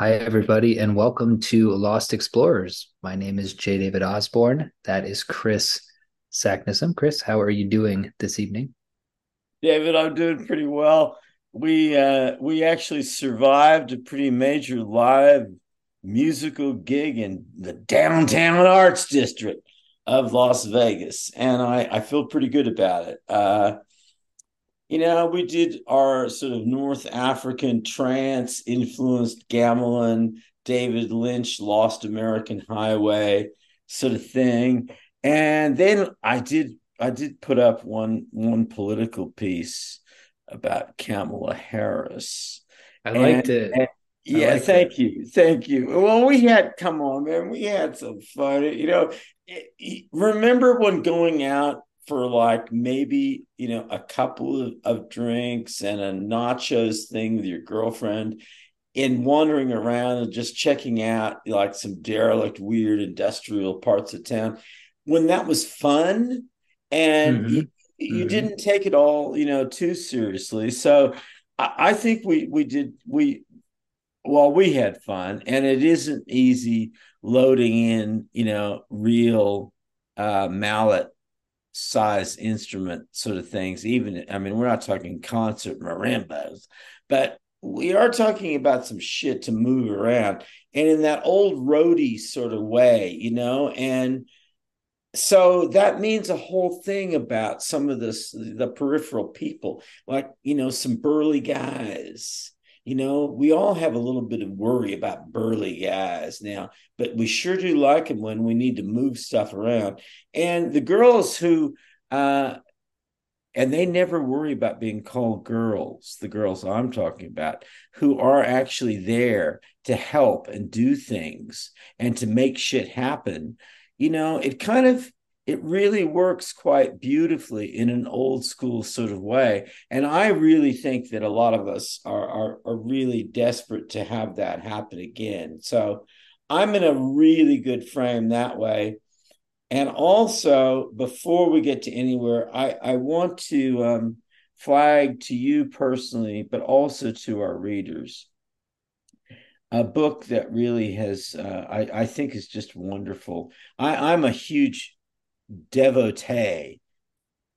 Hi, everybody, and welcome to Lost Explorers. My name is J. David Osborne. That is Chris Sacknessum. Chris, how are you doing this evening? David, I'm doing pretty well. We uh, we actually survived a pretty major live musical gig in the downtown arts district of Las Vegas, and I, I feel pretty good about it. Uh, you know, we did our sort of North African trance influenced gamelan, David Lynch, Lost American Highway sort of thing. And then I did I did put up one one political piece about Kamala Harris. I liked and, it. And, yeah, like thank that. you, thank you. Well, we had come on, man, we had some fun. You know, remember when going out for like maybe you know a couple of, of drinks and a nachos thing with your girlfriend, and wandering around and just checking out like some derelict, weird industrial parts of town, when that was fun, and mm-hmm. you, you mm-hmm. didn't take it all you know too seriously. So I, I think we we did we well, we had fun, and it isn't easy loading in, you know, real uh, mallet size instrument sort of things. Even, I mean, we're not talking concert marimbas, but we are talking about some shit to move around, and in that old roadie sort of way, you know, and so that means a whole thing about some of this the peripheral people like you know some burly guys you know, we all have a little bit of worry about burly guys now, but we sure do like them when we need to move stuff around. And the girls who, uh, and they never worry about being called girls, the girls I'm talking about, who are actually there to help and do things and to make shit happen. You know, it kind of it really works quite beautifully in an old school sort of way. And I really think that a lot of us are, are, are really desperate to have that happen again. So I'm in a really good frame that way. And also, before we get to anywhere, I, I want to um, flag to you personally, but also to our readers, a book that really has, uh, I, I think, is just wonderful. I, I'm a huge devotee,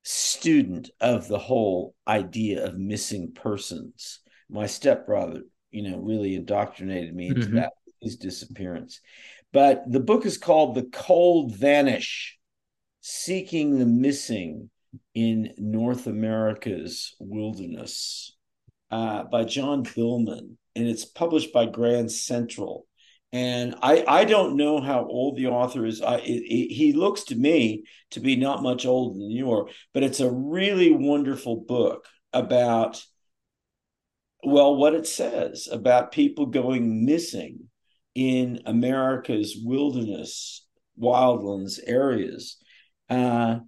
student of the whole idea of missing persons. My stepbrother, you know, really indoctrinated me into mm-hmm. that, his disappearance. But the book is called The Cold Vanish Seeking the Missing in North America's Wilderness uh, by Jon Billman. And it's published by Grand Central and I I don't know how old the author is. I, it, it, he looks to me to be not much older than you are, but it's a really wonderful book about well what it says about people going missing in America's wilderness, wildlands areas. Uh,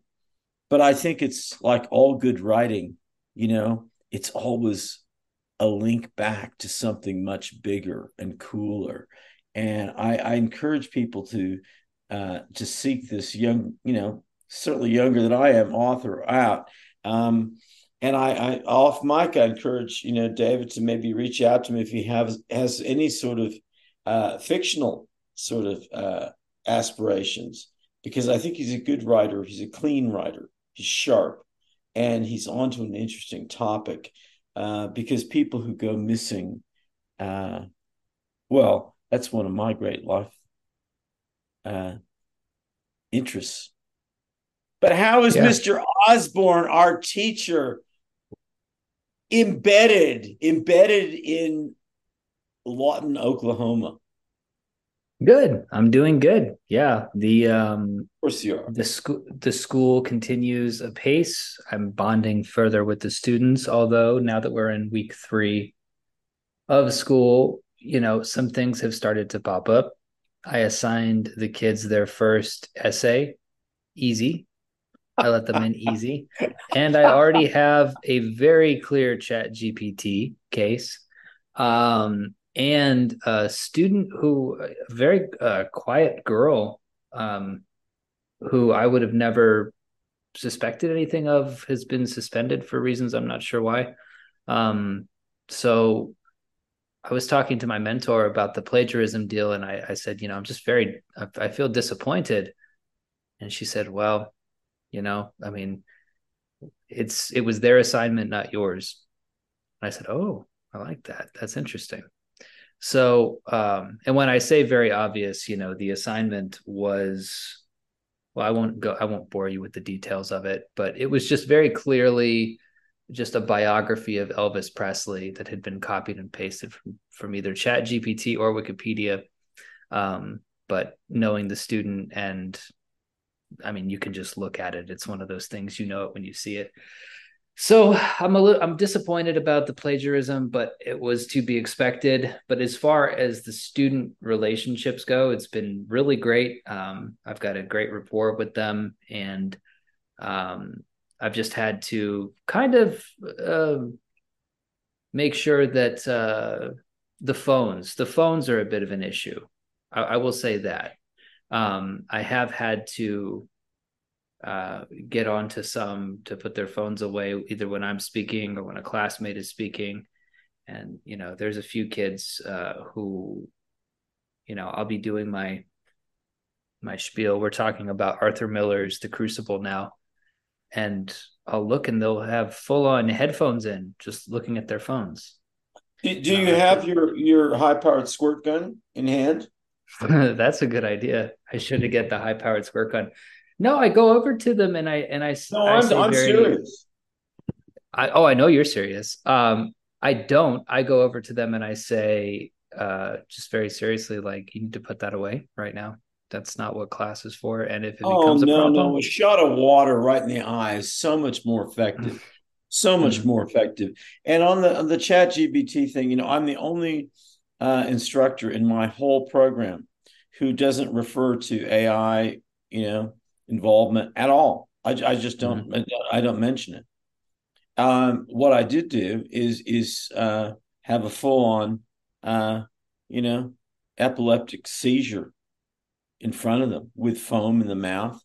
but I think it's like all good writing, you know, it's always a link back to something much bigger and cooler and I, I encourage people to uh, to seek this young, you know, certainly younger than I am, author out. Um, and I, I off mic, I encourage you know David to maybe reach out to me if he has has any sort of uh, fictional sort of uh, aspirations, because I think he's a good writer. He's a clean writer. He's sharp, and he's onto an interesting topic. Uh, because people who go missing, uh, well, that's one of my great life uh, interests. But how is yeah. Mr. Osborne, our teacher, embedded embedded in Lawton, Oklahoma? Good. I'm doing good. Yeah. The um of course you are. The school the school continues apace. I'm bonding further with the students, although now that we're in week three of school, you know, some things have started to pop up. I assigned the kids their first essay, easy. I let them in easy. And I already have a very clear chat GPT case. Um, and a student who, a very uh, quiet girl, um, who I would have never suspected anything of, has been suspended for reasons I'm not sure why. Um, so I was talking to my mentor about the plagiarism deal, and I, I said, you know, I'm just very, I, I feel disappointed. And she said, well, you know, I mean, it's it was their assignment, not yours. And I said, oh, I like that. That's interesting. So, um, and when I say very obvious, you know, the assignment was, well, I won't go, I won't bore you with the details of it, but it was just very clearly just a biography of Elvis Presley that had been copied and pasted from, from either Chat GPT or Wikipedia. Um, but knowing the student and I mean, you can just look at it. It's one of those things you know it when you see it. So I'm a little I'm disappointed about the plagiarism, but it was to be expected. But as far as the student relationships go, it's been really great. Um, I've got a great rapport with them, and um, I've just had to kind of uh, make sure that uh, the phones, the phones are a bit of an issue. I, I will say that. Um, I have had to uh, get onto some to put their phones away, either when I'm speaking or when a classmate is speaking. And you know, there's a few kids uh, who, you know, I'll be doing my my spiel. We're talking about Arthur Miller's The Crucible now, and I'll look and they'll have full on headphones in, just looking at their phones. Do, do you uh, have your your high powered squirt gun in hand? That's a good idea. I should have get the high powered squirt gun. No, I go over to them and I and I. No, I I'm, I'm very, serious. I oh, I know you're serious. Um, I don't. I go over to them and I say, uh, just very seriously, like you need to put that away right now. That's not what class is for. And if it oh, becomes no, a problem, no, a shot of water right in the eye is so much more effective. so much mm-hmm. more effective. And on the on the Chat GPT thing, you know, I'm the only uh, instructor in my whole program who doesn't refer to AI, you know, involvement at all. I, I just don't. Mm-hmm. I don't mention it. Um, what I did do is is uh, have a full on, uh, you know, epileptic seizure in front of them with foam in the mouth,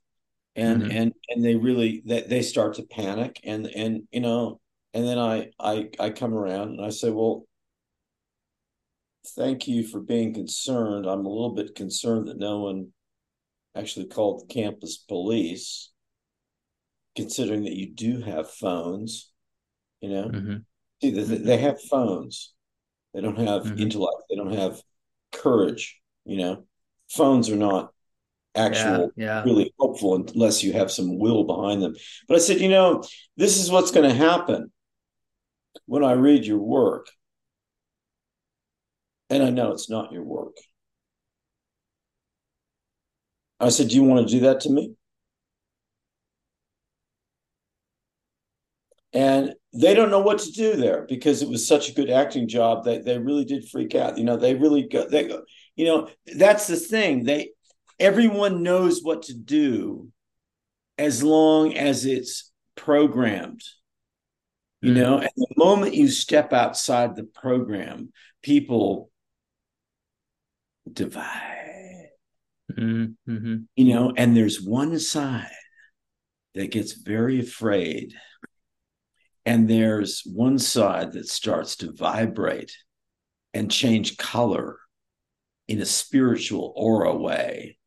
and mm-hmm. and and they really they, they start to panic and and you know and then I I I come around and I say, well, thank you for being concerned. I'm a little bit concerned that no one actually called the campus police, considering that you do have phones. You know, mm-hmm. see, they, they, have phones. They don't have mm-hmm. intellect. They don't have courage. You know, phones are not actual yeah, yeah. really helpful unless you have some will behind them. But I said, you know, this is what's going to happen when I read your work. And I know it's not your work. I said, Do you want to do that to me? And they don't know what to do there because it was such a good acting job that they really did freak out. You know, they really go, they go, you know, that's the thing. They, everyone knows what to do as long as it's programmed. You mm-hmm. know, and the moment you step outside the program, people divide Mm-hmm. mm-hmm. You know, and there's one side that gets very afraid, and there's one side that starts to vibrate and change color in a spiritual aura way.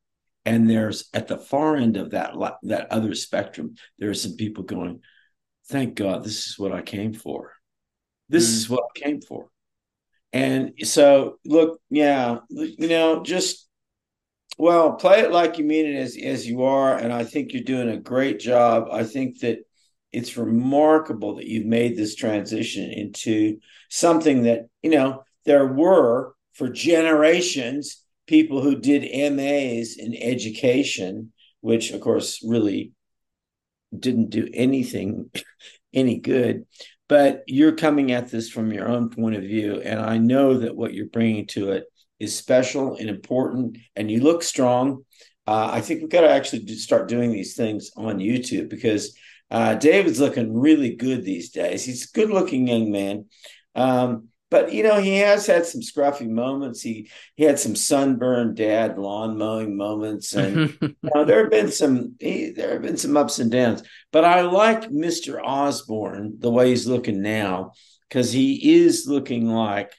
And there's at the far end of that that other spectrum, there are some people going, "Thank God, this is what I came for. This mm. is what I came for." And so, look, yeah, you know, just well, play it like you mean it as as you are, and I think you're doing a great job. I think that it's remarkable that you've made this transition into something that you know there were for generations people who did MAs in education, which of course really didn't do anything any good. But you're coming at this from your own point of view, and I know that what you're bringing to it is special and important, and you look strong. Uh, I think we've got to actually start doing these things on YouTube because uh, David's looking really good these days. He's a good looking young man. Um, but you know, he has had some scruffy moments. He he had some sunburned dad lawn mowing moments, and you know, there have been some he, there have been some ups and downs. But I like Mr. Osborne the way he's looking now because he is looking like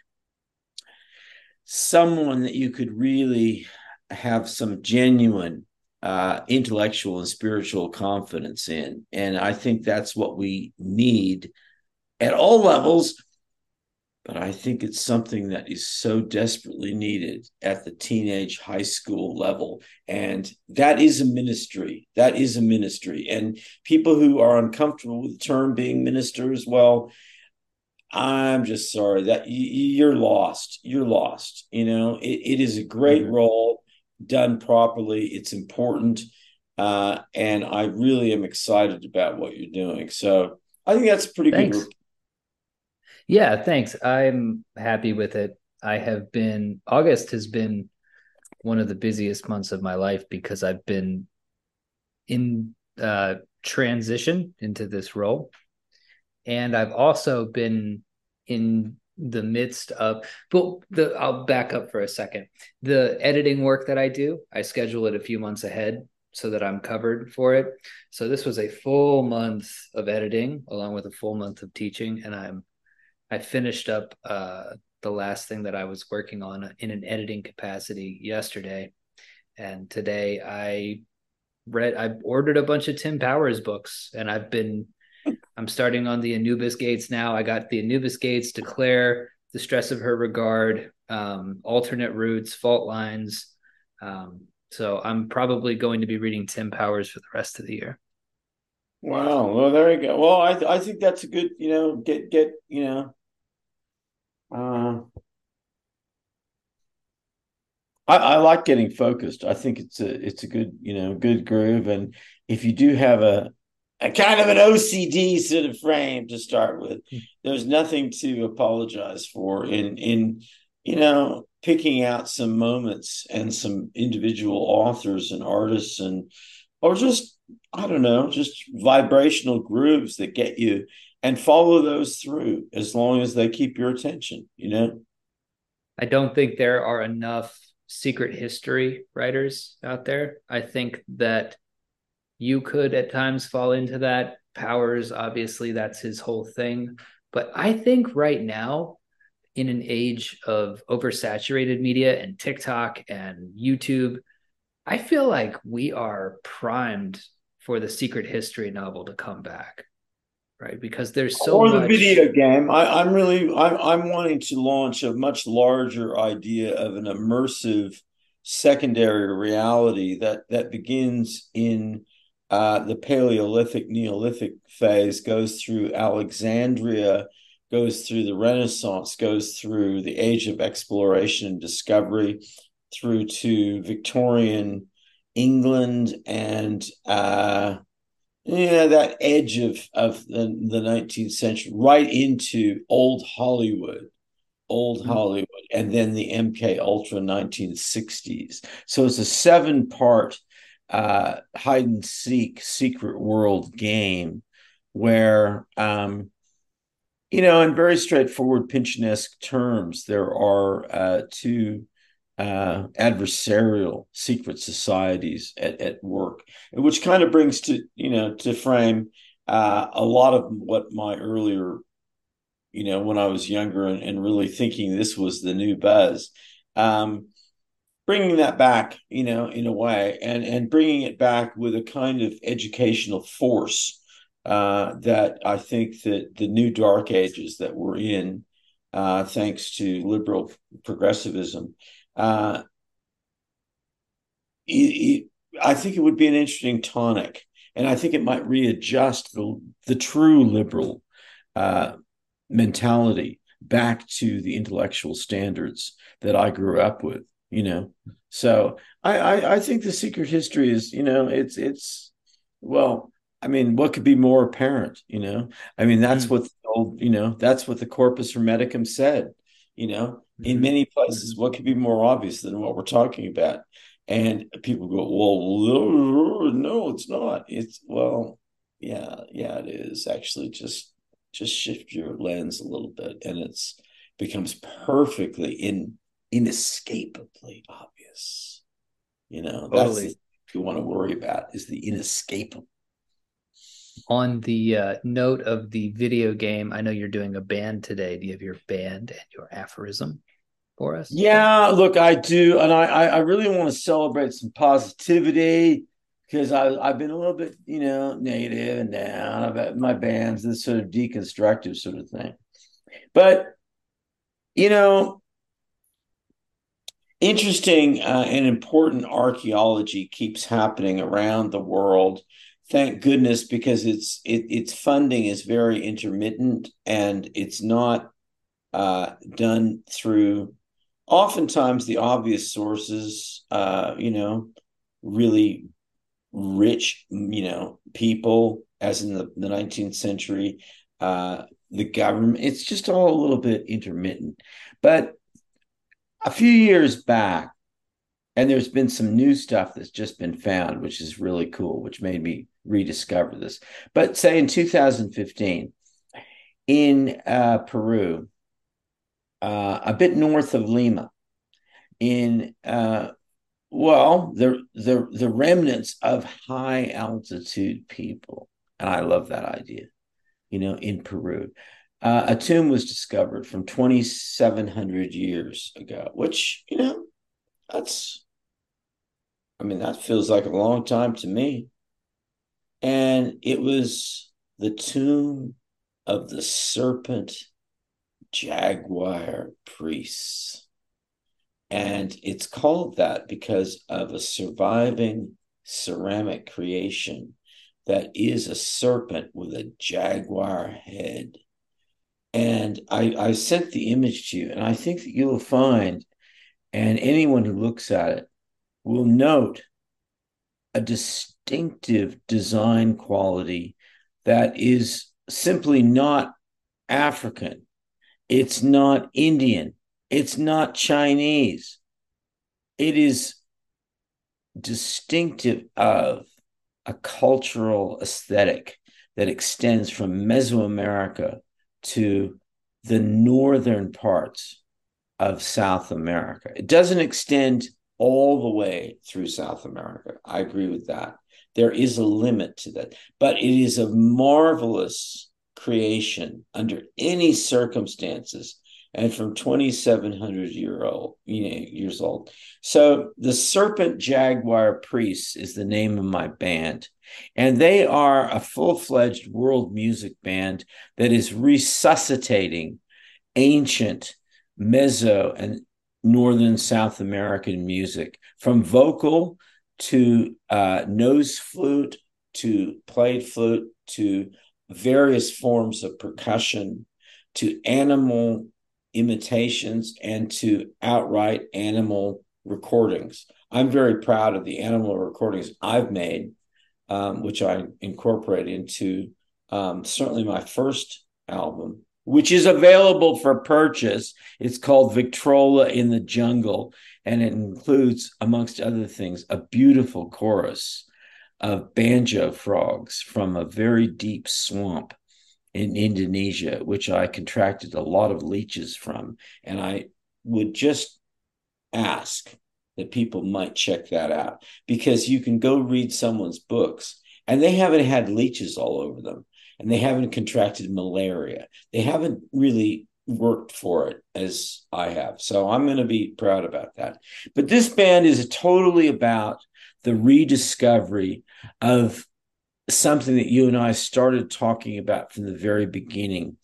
someone that you could really have some genuine uh, intellectual and spiritual confidence in. And I think that's what we need at all levels. But I think it's something that is so desperately needed at the teenage high school level. And that is a ministry. That is a ministry. And people who are uncomfortable with the term being ministers, well, I'm just sorry that you're lost. You're lost. You know, it, it is a great mm-hmm. role done properly. It's important. Uh, and I really am excited about what you're doing. So I think that's a pretty thanks. good. Yeah, thanks. I'm happy with it. I have been, August has been one of the busiest months of my life because I've been in uh, transition into this role. And I've also been in the midst of but the I'll back up for a second. The editing work that I do, I schedule it a few months ahead so that I'm covered for it. So this was a full month of editing along with a full month of teaching and I'm I finished up uh the last thing that I was working on in an editing capacity yesterday and today I read I ordered a bunch of Tim Powers books and I've been I'm starting on the Anubis Gates now. I got the Anubis Gates, Declare, The Stress of Her Regard, um, Alternate Routes, Fault Lines. Um, so I'm probably going to be reading Tim Powers for the rest of the year. Wow. Well, there you go. Well, I I think that's a good, you know, get get, you know, uh I, I like getting focused. I think it's a it's a good, you know, good groove. And if you do have a a kind of an OCD sort of frame to start with. Hmm. There's nothing to apologize for in in you know picking out some moments and some individual authors and artists and or just I don't know, just vibrational grooves that get you and follow those through as long as they keep your attention, you know. I don't think there are enough secret history writers out there. I think that you could at times fall into that. Powers, obviously, that's his whole thing. But I think right now, in an age of oversaturated media and TikTok and YouTube, I feel like we are primed for the secret history novel to come back, right? Because there's so or the video game. I, am really I'm I'm wanting to launch a much larger idea of an immersive secondary reality that that begins in uh, the Paleolithic Neolithic phase goes through Alexandria, goes through the Renaissance, goes through the age of exploration and discovery, through to Victorian England and uh, yeah, that edge of of the, the 19th century, right into old Hollywood, old mm-hmm. Hollywood, and then the MK Ultra 1960s. So it's a seven part uh, hide and seek secret world game where um, you know in very straightforward Pynchonesque terms there are uh, two uh, adversarial secret societies at, at work which kind of brings to you know to frame uh, a lot of what my earlier you know when i was younger and, and really thinking this was the new buzz um, bringing that back, you know, in a way, and and bringing it back with a kind of educational force uh, that I think that the new dark ages that we're in, uh, thanks to liberal progressivism, uh, it, it, I think it would be an interesting tonic, and I think it might readjust the the true liberal uh, mentality back to the intellectual standards that I grew up with you know? So I, I i think the secret history is you know it's it's well i mean what could be more apparent you know? I mean that's mm-hmm. what the old you know that's what the corpus hermeticum said you know mm-hmm. in many places what could be more obvious than what we're talking about and people go well no it's not it's well yeah yeah it is actually just just shift your lens a little bit and it's becomes perfectly in inescapably obvious. You know, that's totally. you want to worry about is the inescapable. On the uh, note of the video game, I know you're doing a band today. Do you have your band and your aphorism? for us? Yeah, look, I do, and I I really want to celebrate some positivity because I I've been a little bit you know negative and down about my bands, this sort of deconstructive sort of thing, but you know interesting uh, and important archaeology keeps happening around the world thank goodness because it's it, its funding is very intermittent and it's not uh, done through oftentimes the obvious sources uh, you know really rich you know people as in the, the 19th century uh, the government it's just all a little bit intermittent. But a few years back, and there's been some new stuff that's just been found, which is really cool, which made me rediscover this. But say in 2015, in uh, Peru, uh, a bit north of Lima, in uh, well, the the the remnants of high altitude people, and I love that idea. You know, in Peru, uh, a tomb was discovered from 2,700 years ago, which, you know, that's, I mean, that feels like a long time to me. And it was the tomb of the serpent jaguar priests. And it's called that because of a surviving ceramic creation that is a serpent with a jaguar head and I, I sent the image to you, and I think that you'll find, and anyone who looks at it will note a distinctive design quality that is simply not African. It's not Indian. It's not Chinese. It is distinctive of a cultural aesthetic that extends from Mesoamerica to the northern parts of South America. It doesn't extend all the way through South America. I agree with that. There is a limit to that, but it is a marvelous creation under any circumstances and from 2700 year old you know, years old so the serpent jaguar priests is the name of my band and they are a full-fledged world music band that is resuscitating ancient meso and northern south american music from vocal to uh, nose flute to played flute to various forms of percussion to animal imitations and to outright animal recordings. I'm very proud of the animal recordings I've made, um, which I incorporate into um, certainly my first album, which is available for purchase. It's called Victrola in the Jungle, and it includes, amongst other things, a beautiful chorus of banjo frogs from a very deep swamp in Indonesia, which I contracted a lot of leeches from. And I would just ask that people might check that out because you can go read someone's books and they haven't had leeches all over them and they haven't contracted malaria. They haven't really worked for it as I have. So I'm going to be proud about that. But this band is totally about the rediscovery of something that you and I started talking about from the very beginning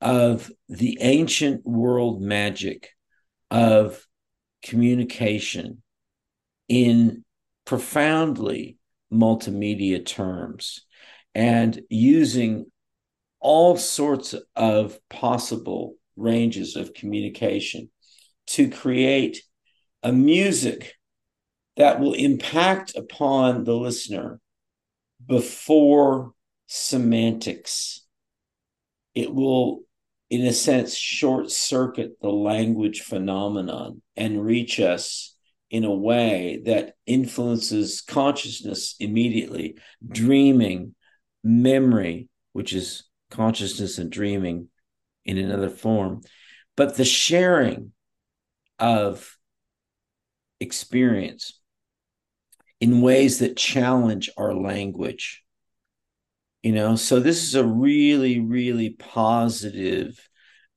of the ancient world magic of communication in profoundly multimedia terms and using all sorts of possible ranges of communication to create a music that will impact upon the listener before semantics. It will, in a sense, short circuit the language phenomenon and reach us in a way that influences consciousness immediately, dreaming, memory, which is consciousness and dreaming in another form, but the sharing of experience in ways that challenge our language. You know, so this is a really, really positive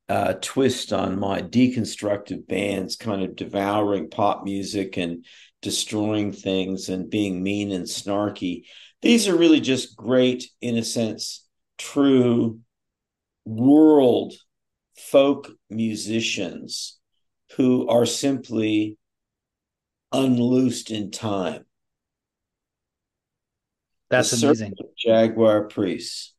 uh, twist on my deconstructive bands, kind of devouring pop music and destroying things and being mean and snarky. These are really just great, in a sense, true world folk musicians who are simply unloosed in time. That's The amazing. Jaguar priests.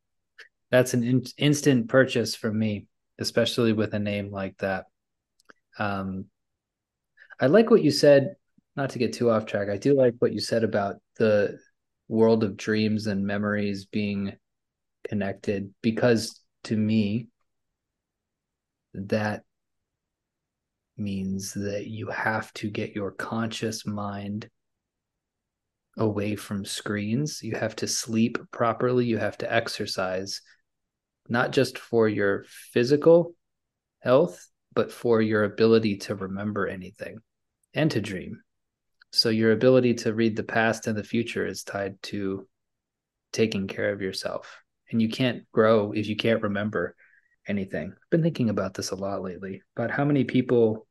That's an in- instant purchase for me, especially with a name like that. Um, I like what you said. Not to get too off track, I do like what you said about the world of dreams and memories being connected because to me, that means that you have to get your conscious mind away from screens. You have to sleep properly. You have to exercise, not just for your physical health, but for your ability to remember anything and to dream. So, your ability to read the past and the future is tied to taking care of yourself. And you can't grow if you can't remember anything. I've been thinking about this a lot lately about how many people,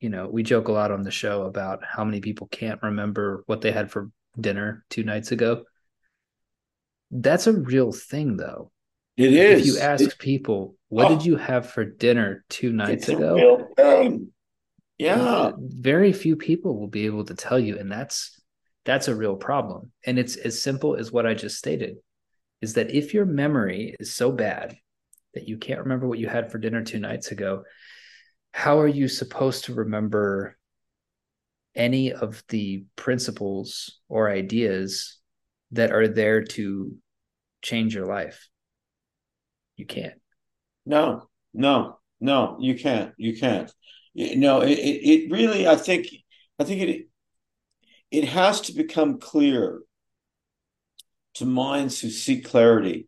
you know, we joke a lot on the show about how many people can't remember what they had for dinner two nights ago. That's a real thing, though. It is. If you ask It- people, what Oh. did you have for dinner two nights ago? real thing. Yeah. very few people will be able to tell you and that's that's a real problem and it's as simple as what i just stated is that if your memory is so bad that you can't remember what you had for dinner two nights ago how are you supposed to remember any of the principles or ideas that are there to change your life you can't No, no, no, you can't. You can't. You know, it, it, really, I think, I think it, it has to become clear to minds who seek clarity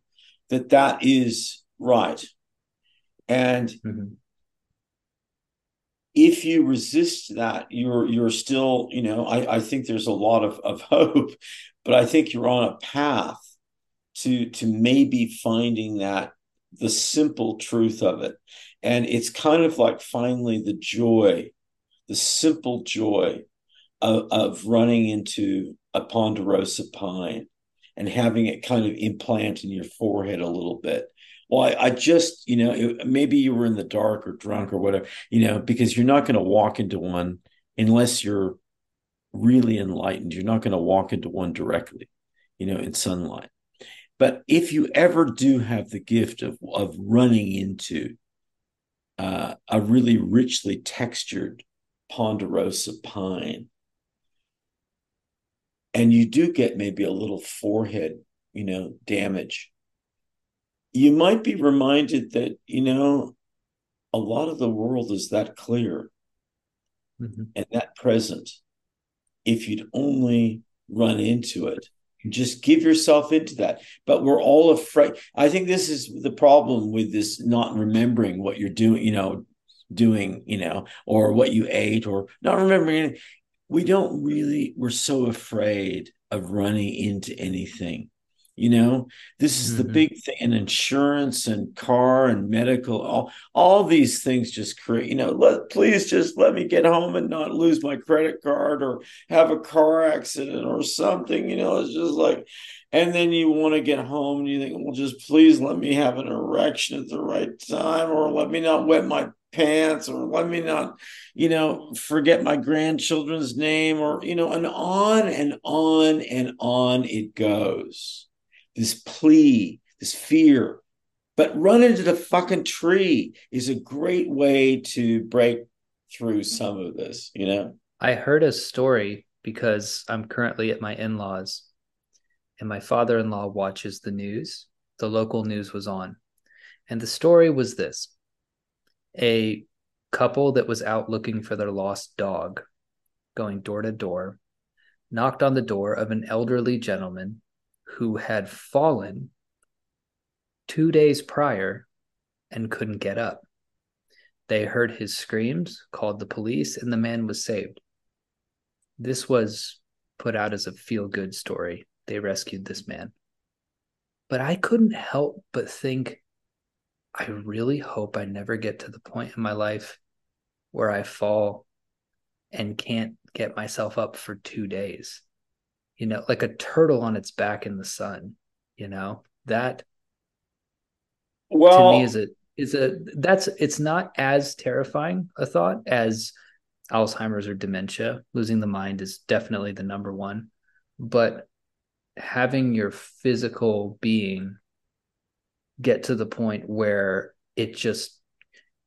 that that is right. And Mhm. if you resist that, you're you're still, you know, I, I think there's a lot of, of hope, but I think you're on a path to to maybe finding that the simple truth of it. And it's kind of like finally the joy, the simple joy of, of running into a ponderosa pine and having it kind of implant in your forehead a little bit. Well, I, I just, you know, it, maybe you were in the dark or drunk or whatever, you know, because you're not going to walk into one unless you're really enlightened. You're not going to walk into one directly, you know, in sunlight. But if you ever do have the gift of, of running into uh, a really richly textured ponderosa pine, and you do get maybe a little forehead, you know, damage, you might be reminded that, you know, a lot of the world is that clear Mhm. and that present if you'd only run into it just give yourself into that. But we're all afraid. I think this is the problem with this not remembering what you're doing you know doing you know or what you ate or not remembering we don't really we're so afraid of running into anything you know? This is the Mhm. big thing and insurance and car and medical all all these things just create you know let please just let me get home and not lose my credit card or have a car accident or something you know? It's just like and then you want to get home and you think well just please let me have an erection at the right time or let me not wet my pants or let me not you know forget my grandchildren's name or you know and on and on and on it goes this plea, this fear. But run into the fucking tree is a great way to break through some of this, you know? I heard a story because I'm currently at my in laws, and my father in law watches the news. The local news was on. And the story was this a couple that was out looking for their lost dog, going door to door, knocked on the door of an elderly gentleman who had fallen two days prior and couldn't get up. They heard his screams, called the police, and the man was saved. This was put out as a feel good story. They rescued this man. But I couldn't help but think I really hope I never get to the point in my life where I fall and can't get myself up for two days. You know, like a turtle on its back in the sun, you know, that well to me is a is a that's it's not as terrifying a thought as Alzheimer's or dementia. Losing the mind is definitely the number one. But having your physical being get to the point where it just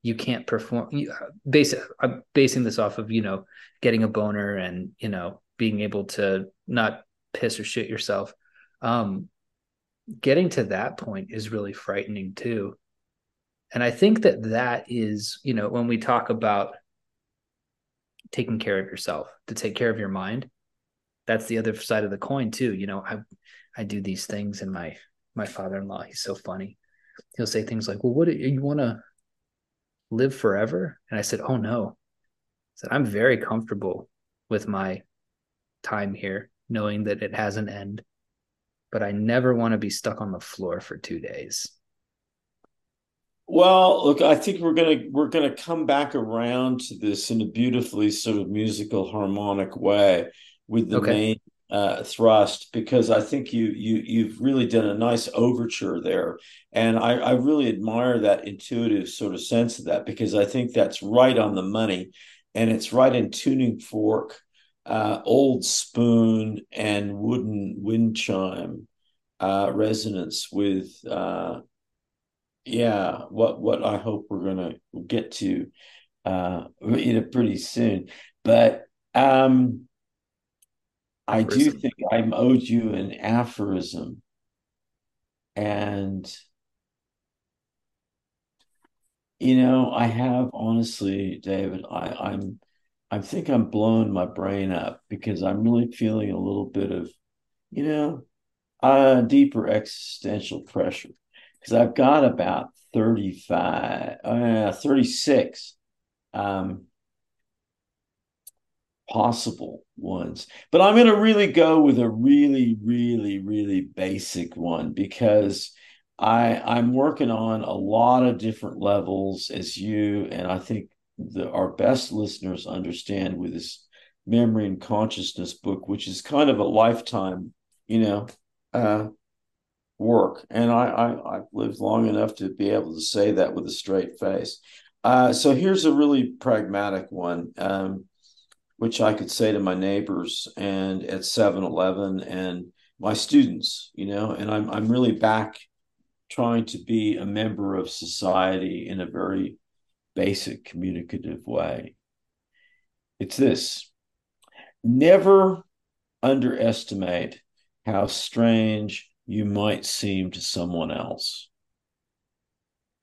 you can't perform you, base i'm basing this off of you know getting a boner and you know being able to not piss or shit yourself um getting to that point is really frightening too and i think that that is you know when we talk about taking care of yourself to take care of your mind that's the other side of the coin too you know i i do these things and my my father-in-law he's so funny he'll say things like well what do you want to live forever? And I said, Oh no. I said, I'm very comfortable with my time here, knowing that it has an end, but I never want to be stuck on the floor for two days. Well, look, I think we're gonna we're gonna come back around to this in a beautifully sort of musical harmonic way with the okay. main uh, thrust because I think you you you've really done a nice overture there, and I, I really admire that intuitive sort of sense of that because I think that's right on the money, and it's right in tuning fork, uh, old spoon, and wooden wind chime uh, resonance with. Uh, yeah, what what I hope we're gonna get to uh, you know pretty soon, but um I do think I'm owed you an aphorism. And, you know, I have honestly, David, I, I'm, I think I'm blowing my brain up because I'm really feeling a little bit of, you know, uh, deeper existential pressure because I've got about 35, uh, 36 um, possible ones. But I'm going to really go with a really, really, really basic one because I I'm working on a lot of different levels as you and I think the our best listeners understand with this memory and consciousness book, which is kind of a lifetime, you know, uh, work. And I, I I've lived long enough to be able to say that with a straight face. Uh, so here's a really pragmatic one. Um, which I could say to my neighbors and at 7-Eleven and my students, you know, and I'm I'm really back trying to be a member of society in a very basic communicative way. It's this never underestimate how strange you might seem to someone else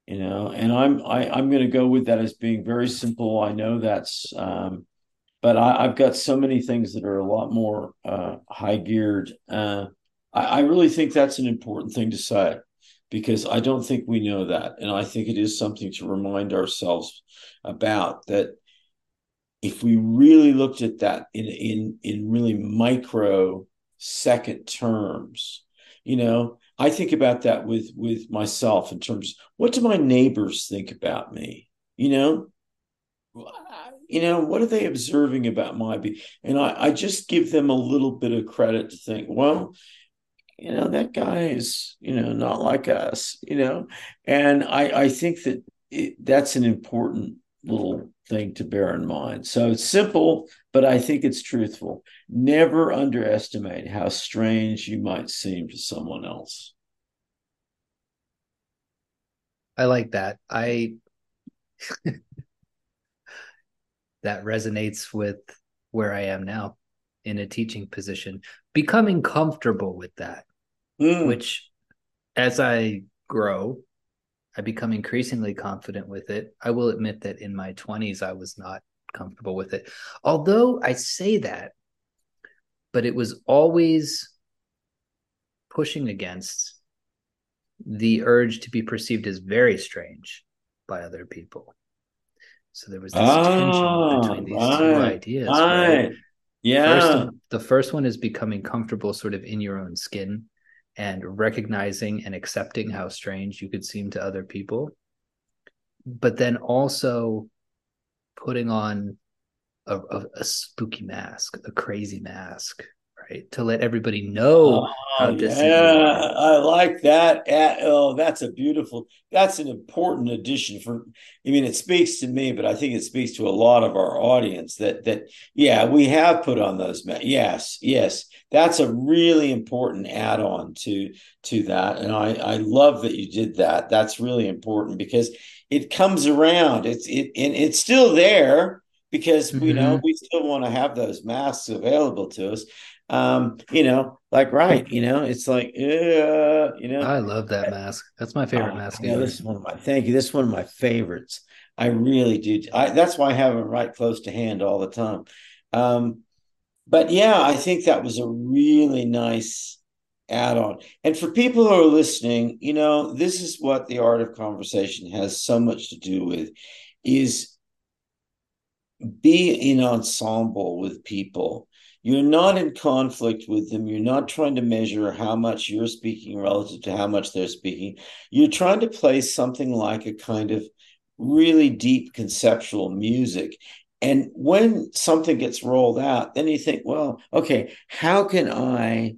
you know and i'm I, am i am going to go with that as being very simple i know that's um, but I, have got so many things that are a lot more uh, high geared. Uh, I, I, really think that's an important thing to say because I don't think we know that, and I think it is something to remind ourselves about that. If we really looked at that in in in really micro second terms, you know, I think about that with with myself in terms what do my neighbors think about me? You know, you know, what are they observing about my be? And I, I just give them a little bit of credit to think, well, you know, that guy is, you know, not like us, you know, and I, I think that it, that's an important little thing to bear in mind. So it's simple, but I think it's truthful. Never underestimate how strange you might seem to someone else. I like that. I that resonates with where I am now in a teaching position, becoming comfortable with that, mm. which as I grow, I become increasingly confident with it. I will admit that in my 20s, I was not comfortable with it. Although I say that, but it was always pushing against the urge to be perceived as very strange by other people. So there was this oh, tension between these right, two ideas. Right. Yeah. First, the first one is becoming comfortable sort of in your own skin and recognizing and accepting how strange you could seem to other people. but then also putting on a, a, a spooky mask, a crazy mask, right? To let everybody know Oh, how yeah. I like that. Oh, that's a beautiful, that's an important addition for, I mean, it speaks to me, but I think it speaks to a lot of our audience that, that, yeah, we have put on those. Yes, yes. That's a really important add-on to, to that. And I, I love that you did that. That's really important because it comes around. It's, it, and it's still there because, you know, Mhm. we still want to have those masks available to us um you know like right you know it's like uh you know I love that mask. That's my favorite oh, mask yeah this is one of my thank you this is one of my favorites i really do i that's why i have them right close to hand all the time um but yeah i think that was a really nice add-on and for people who are listening you know this is what the art of conversation has so much to do with is be in ensemble with people. You're not in conflict with them. You're not trying to measure how much you're speaking relative to how much they're speaking. You're trying to play something like a kind of really deep conceptual music. And when something gets rolled out, then you think, well, okay, how can I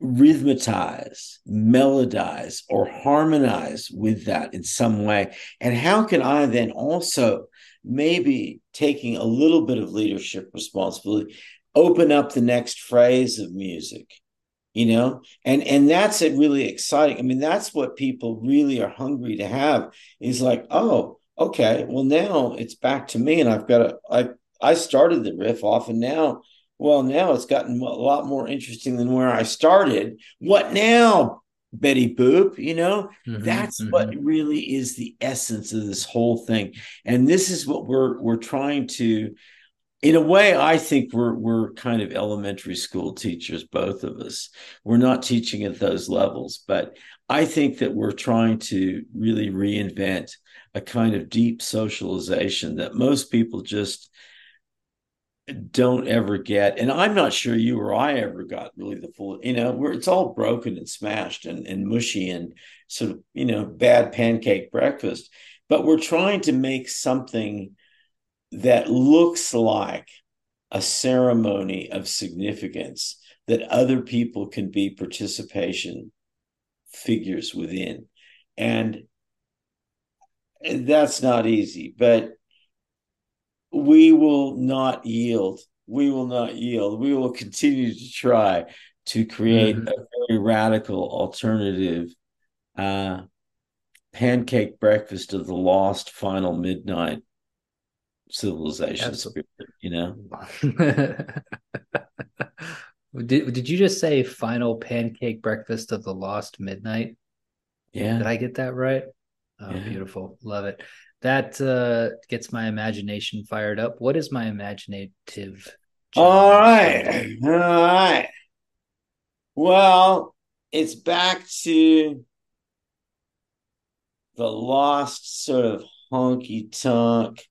rhythmatize, melodize, or harmonize with that in some way? And how can I then also maybe taking a little bit of leadership responsibility open up the next phrase of music? You know, and and that's it really exciting. I mean, that's what people really are hungry to have is like, oh, okay, well now it's back to me, and I've got to I I started the riff off, and now well, now it's gotten a lot more interesting than where I started. What now, Betty Boop? You know, Mhm, that's what mhm. really is the essence of this whole thing. And this is what we're we're trying to, in a way, I think we're we're kind of elementary school teachers, both of us. We're not teaching at those levels, but I think that we're trying to really reinvent a kind of deep socialization that most people just don't ever get and i'm not sure you or i ever got really the full you know where it's all broken and smashed and, and mushy and sort of you know bad pancake breakfast but we're trying to make something that looks like a ceremony of significance that other people can be participation figures within. And that's not easy but we will not yield. We will not yield. We will continue to try to create Mhm. a very radical alternative uh, pancake breakfast of the lost final midnight civilization spirit, you know? Did, did you just say final pancake breakfast of the lost midnight? Yeah did I get that right? Oh, Yeah. beautiful. Love it. That uh, gets my imagination fired up. What is my imaginative All right. All right. Well, it's back to the lost sort of honky tonk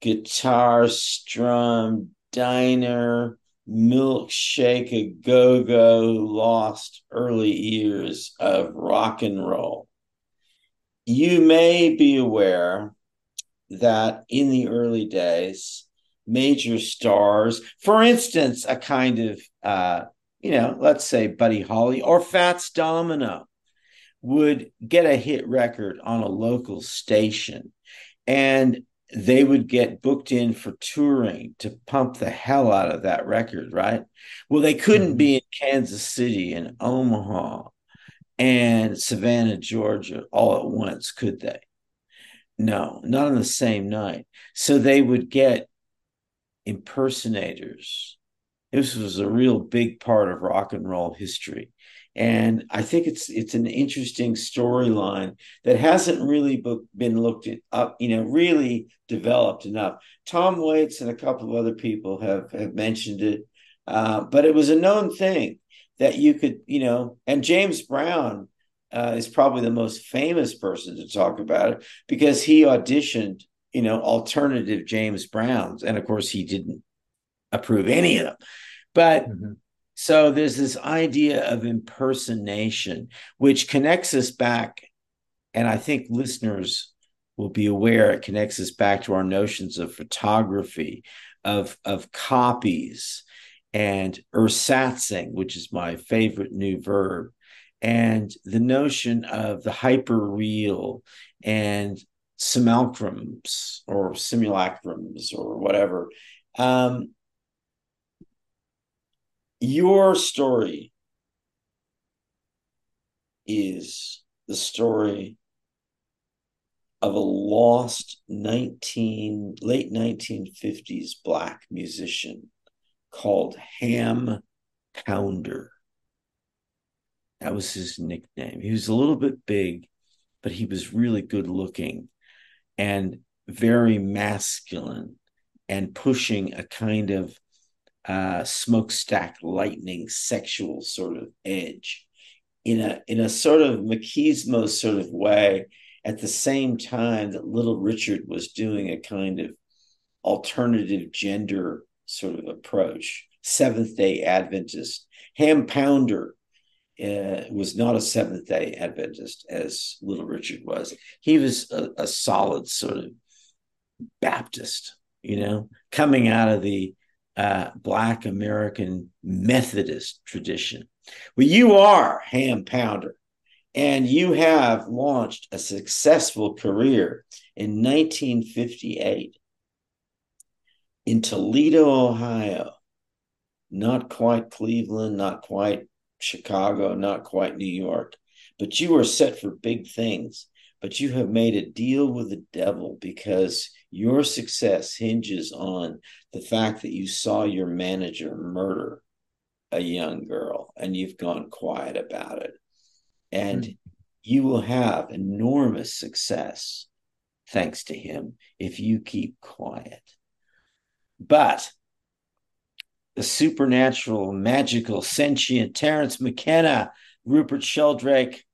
guitar strum diner milkshake a go go lost early years of rock and roll. You may be aware that in the early days, major stars, for instance, a kind of, uh, you know, let's say Buddy Holly or Fats Domino, would get a hit record on a local station and they would get booked in for touring to pump the hell out of that record, right? Well, they couldn't Mhm. be in Kansas City and Omaha and Savannah, Georgia all at once, could they? No, not on the same night. So they would get impersonators. This was a real big part of rock and roll history. And I think it's it's an interesting storyline that hasn't really been looked at, up, you know, really developed enough. Tom Waits and a couple of other people have have mentioned it, uh, but it was a known thing that you could, you know, and James Brown uh, is probably the most famous person to talk about it because he auditioned, you know, alternative James Browns, and of course he didn't approve any of them. But Mhm. so there's this idea of impersonation, which connects us back and I think listeners will be aware it connects us back to our notions of photography, of of copies, and ersatzing, which is my favorite new verb, and the notion of the hyper real and simulacrums or simulacrums or whatever. Um, your story is the story of a lost 19 late 1950s black musician called Ham Pounder. That was his nickname. He was a little bit big, but he was really good looking and very masculine and pushing a kind of uh, smokestack lightning sexual sort of edge in a in a sort of machismo sort of way at the same time that little richard was doing a kind of alternative gender sort of approach seventh day adventist ham pounder uh, was not a Seventh day Adventist as Little Richard was. He was a, a, solid sort of Baptist, you know, coming out of the uh, Black American Methodist tradition. Well, you are Ham Pounder, and you have launched a successful career in 1958 in Toledo, Ohio. Not quite Cleveland, not quite Chicago, not quite New York. But you are set for big things. But you have made a deal with the devil because your success hinges on the fact that you saw your manager murder a young girl and you've gone quiet about it. And mm-hmm. you will have enormous success thanks to him if you keep quiet. But the supernatural, magical, sentient Terence McKenna, Rupert Sheldrake,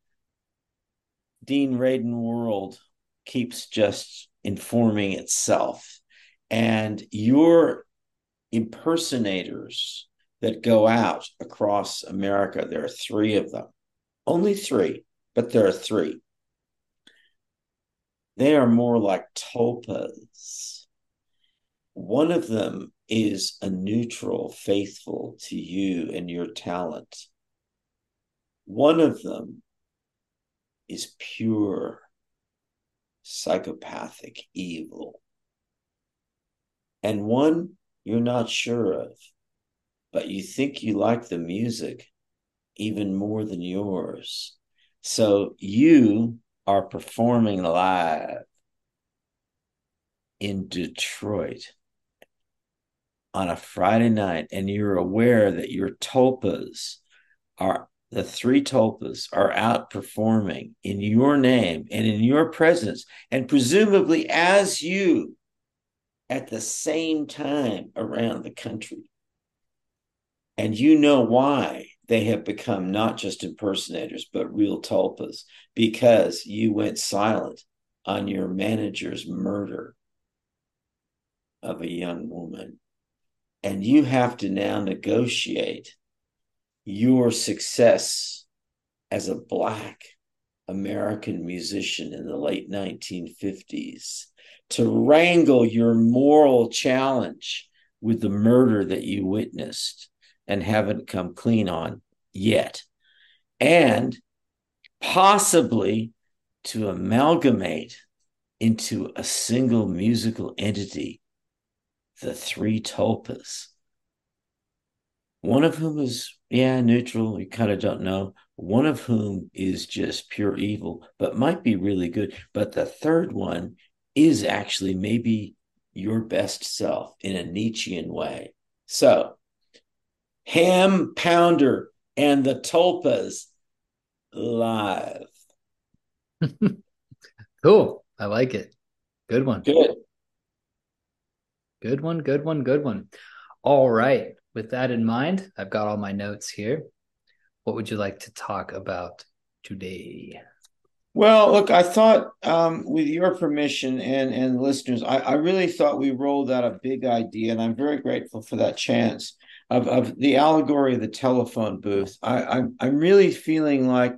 Dean Radin world keeps just informing itself. And your impersonators that go out across America, there are three of them, only three, but there are three. They are more like tulpas. One of them is a neutral, faithful to you and your talent. One of them is pure psychopathic evil. And one you're not sure of, but you think you like the music even more than yours. So you are performing live in Detroit on a Friday night and you're aware that your tulpas are the three tulpas are outperforming in your name and in your presence, and presumably as you at the same time around the country. And you know why they have become not just impersonators, but real tulpas, because you went silent on your manager's murder of a young woman and you have to now negotiate your success as a black American musician in the late 1950s to wrangle your moral challenge with the murder that you witnessed and haven't come clean on yet. And possibly to amalgamate into a single musical entity the three tulpas. One of whom is, yeah, neutral. You kind of don't know. One of whom is just pure evil, but might be really good. But the third one is actually maybe your best self in a Nietzschean way. So, Ham Pounder and the Tulpas live. cool. I like it. Good one. Good. Good one, good one, good one. All right. With that in mind, I've got all my notes here. What would you like to talk about today? Well, look, I thought, um, with your permission and and listeners, I, I really thought we rolled out a big idea, and I'm very grateful for that chance of of the allegory of the telephone booth. I, I'm I'm really feeling like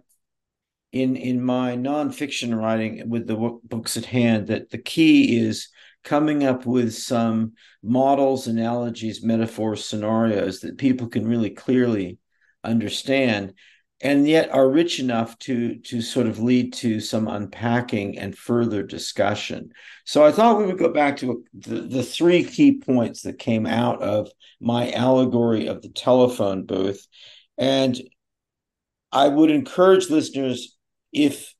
in in my nonfiction writing with the books at hand that the key is coming up with some models, analogies, metaphors, scenarios that people can really clearly understand and yet are rich enough to to sort of lead to some unpacking and further discussion. So I thought we would go back to the, the three key points that came out of my allegory of the telephone booth. And I would encourage listeners, if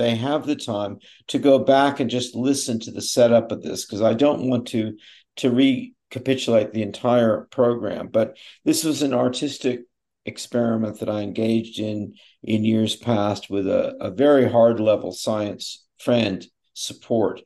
they have the time, to go back and just listen to the setup of this, because I don't want to to recapitulate the entire program. But this was an artistic experiment that I engaged in in years past with a, a very hard level science friend support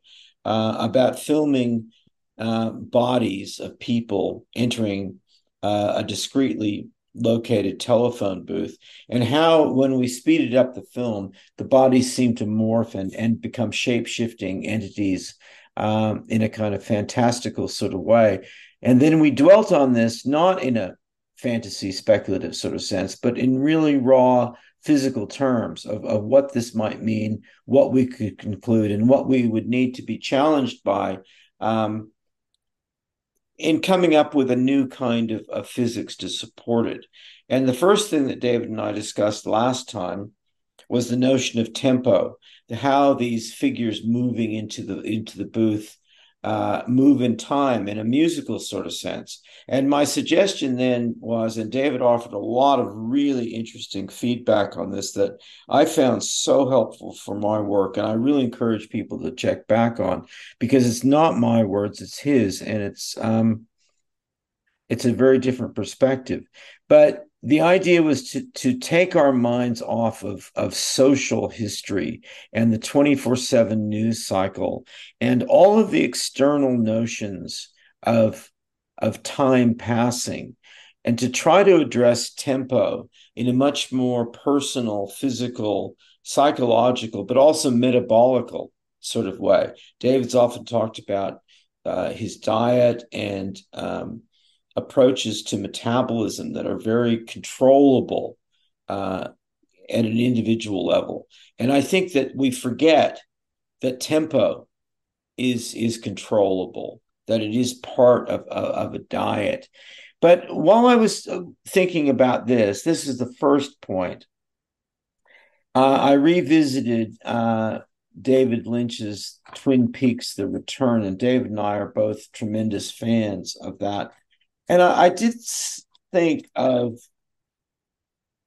uh, about filming uh, bodies of people entering uh, a discreetly located telephone booth and how when we speeded up the film the bodies seemed to morph and, and become shape-shifting entities um, in a kind of fantastical sort of way. And then we dwelt on this not in a fantasy speculative sort of sense, but in really raw physical terms of, of what this might mean, what we could conclude, and what we would need to be challenged by um, in coming up with a new kind of, of physics to support it. And the first thing that David and I discussed last time was the notion of tempo, how these figures moving into the into the booth uh, move in time in a musical sort of sense. And my suggestion then was, and David offered a lot of really interesting feedback on this that I found so helpful for my work. And I really encourage people to check back on because it's not my words, it's his. And it's, um, it's a very different perspective. But the idea was to to take our minds off of of social history and the 24/7 news cycle and all of the external notions of of time passing and to try to address tempo in a much more personal physical psychological but also metabolical sort of way. David's often talked about uh, his diet and um, approaches to metabolism that are very controllable uh, at an individual level. And I think that we forget that tempo is is controllable, that it is part of, of, of a diet. But while I was uh, thinking about this, this is the first point. Uh, I revisited uh, David Lynch's Twin Peaks: The Return, and David and I are both tremendous fans of that and I, I did think of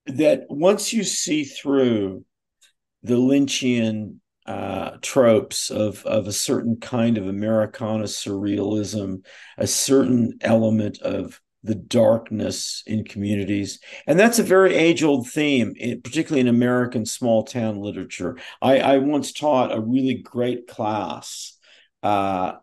that once you see through the Lynchian uh, tropes of of a certain kind of Americana surrealism, a certain element of the darkness in communities, and that's a very age old theme, particularly in American small town literature. I, I once taught a really great class uh,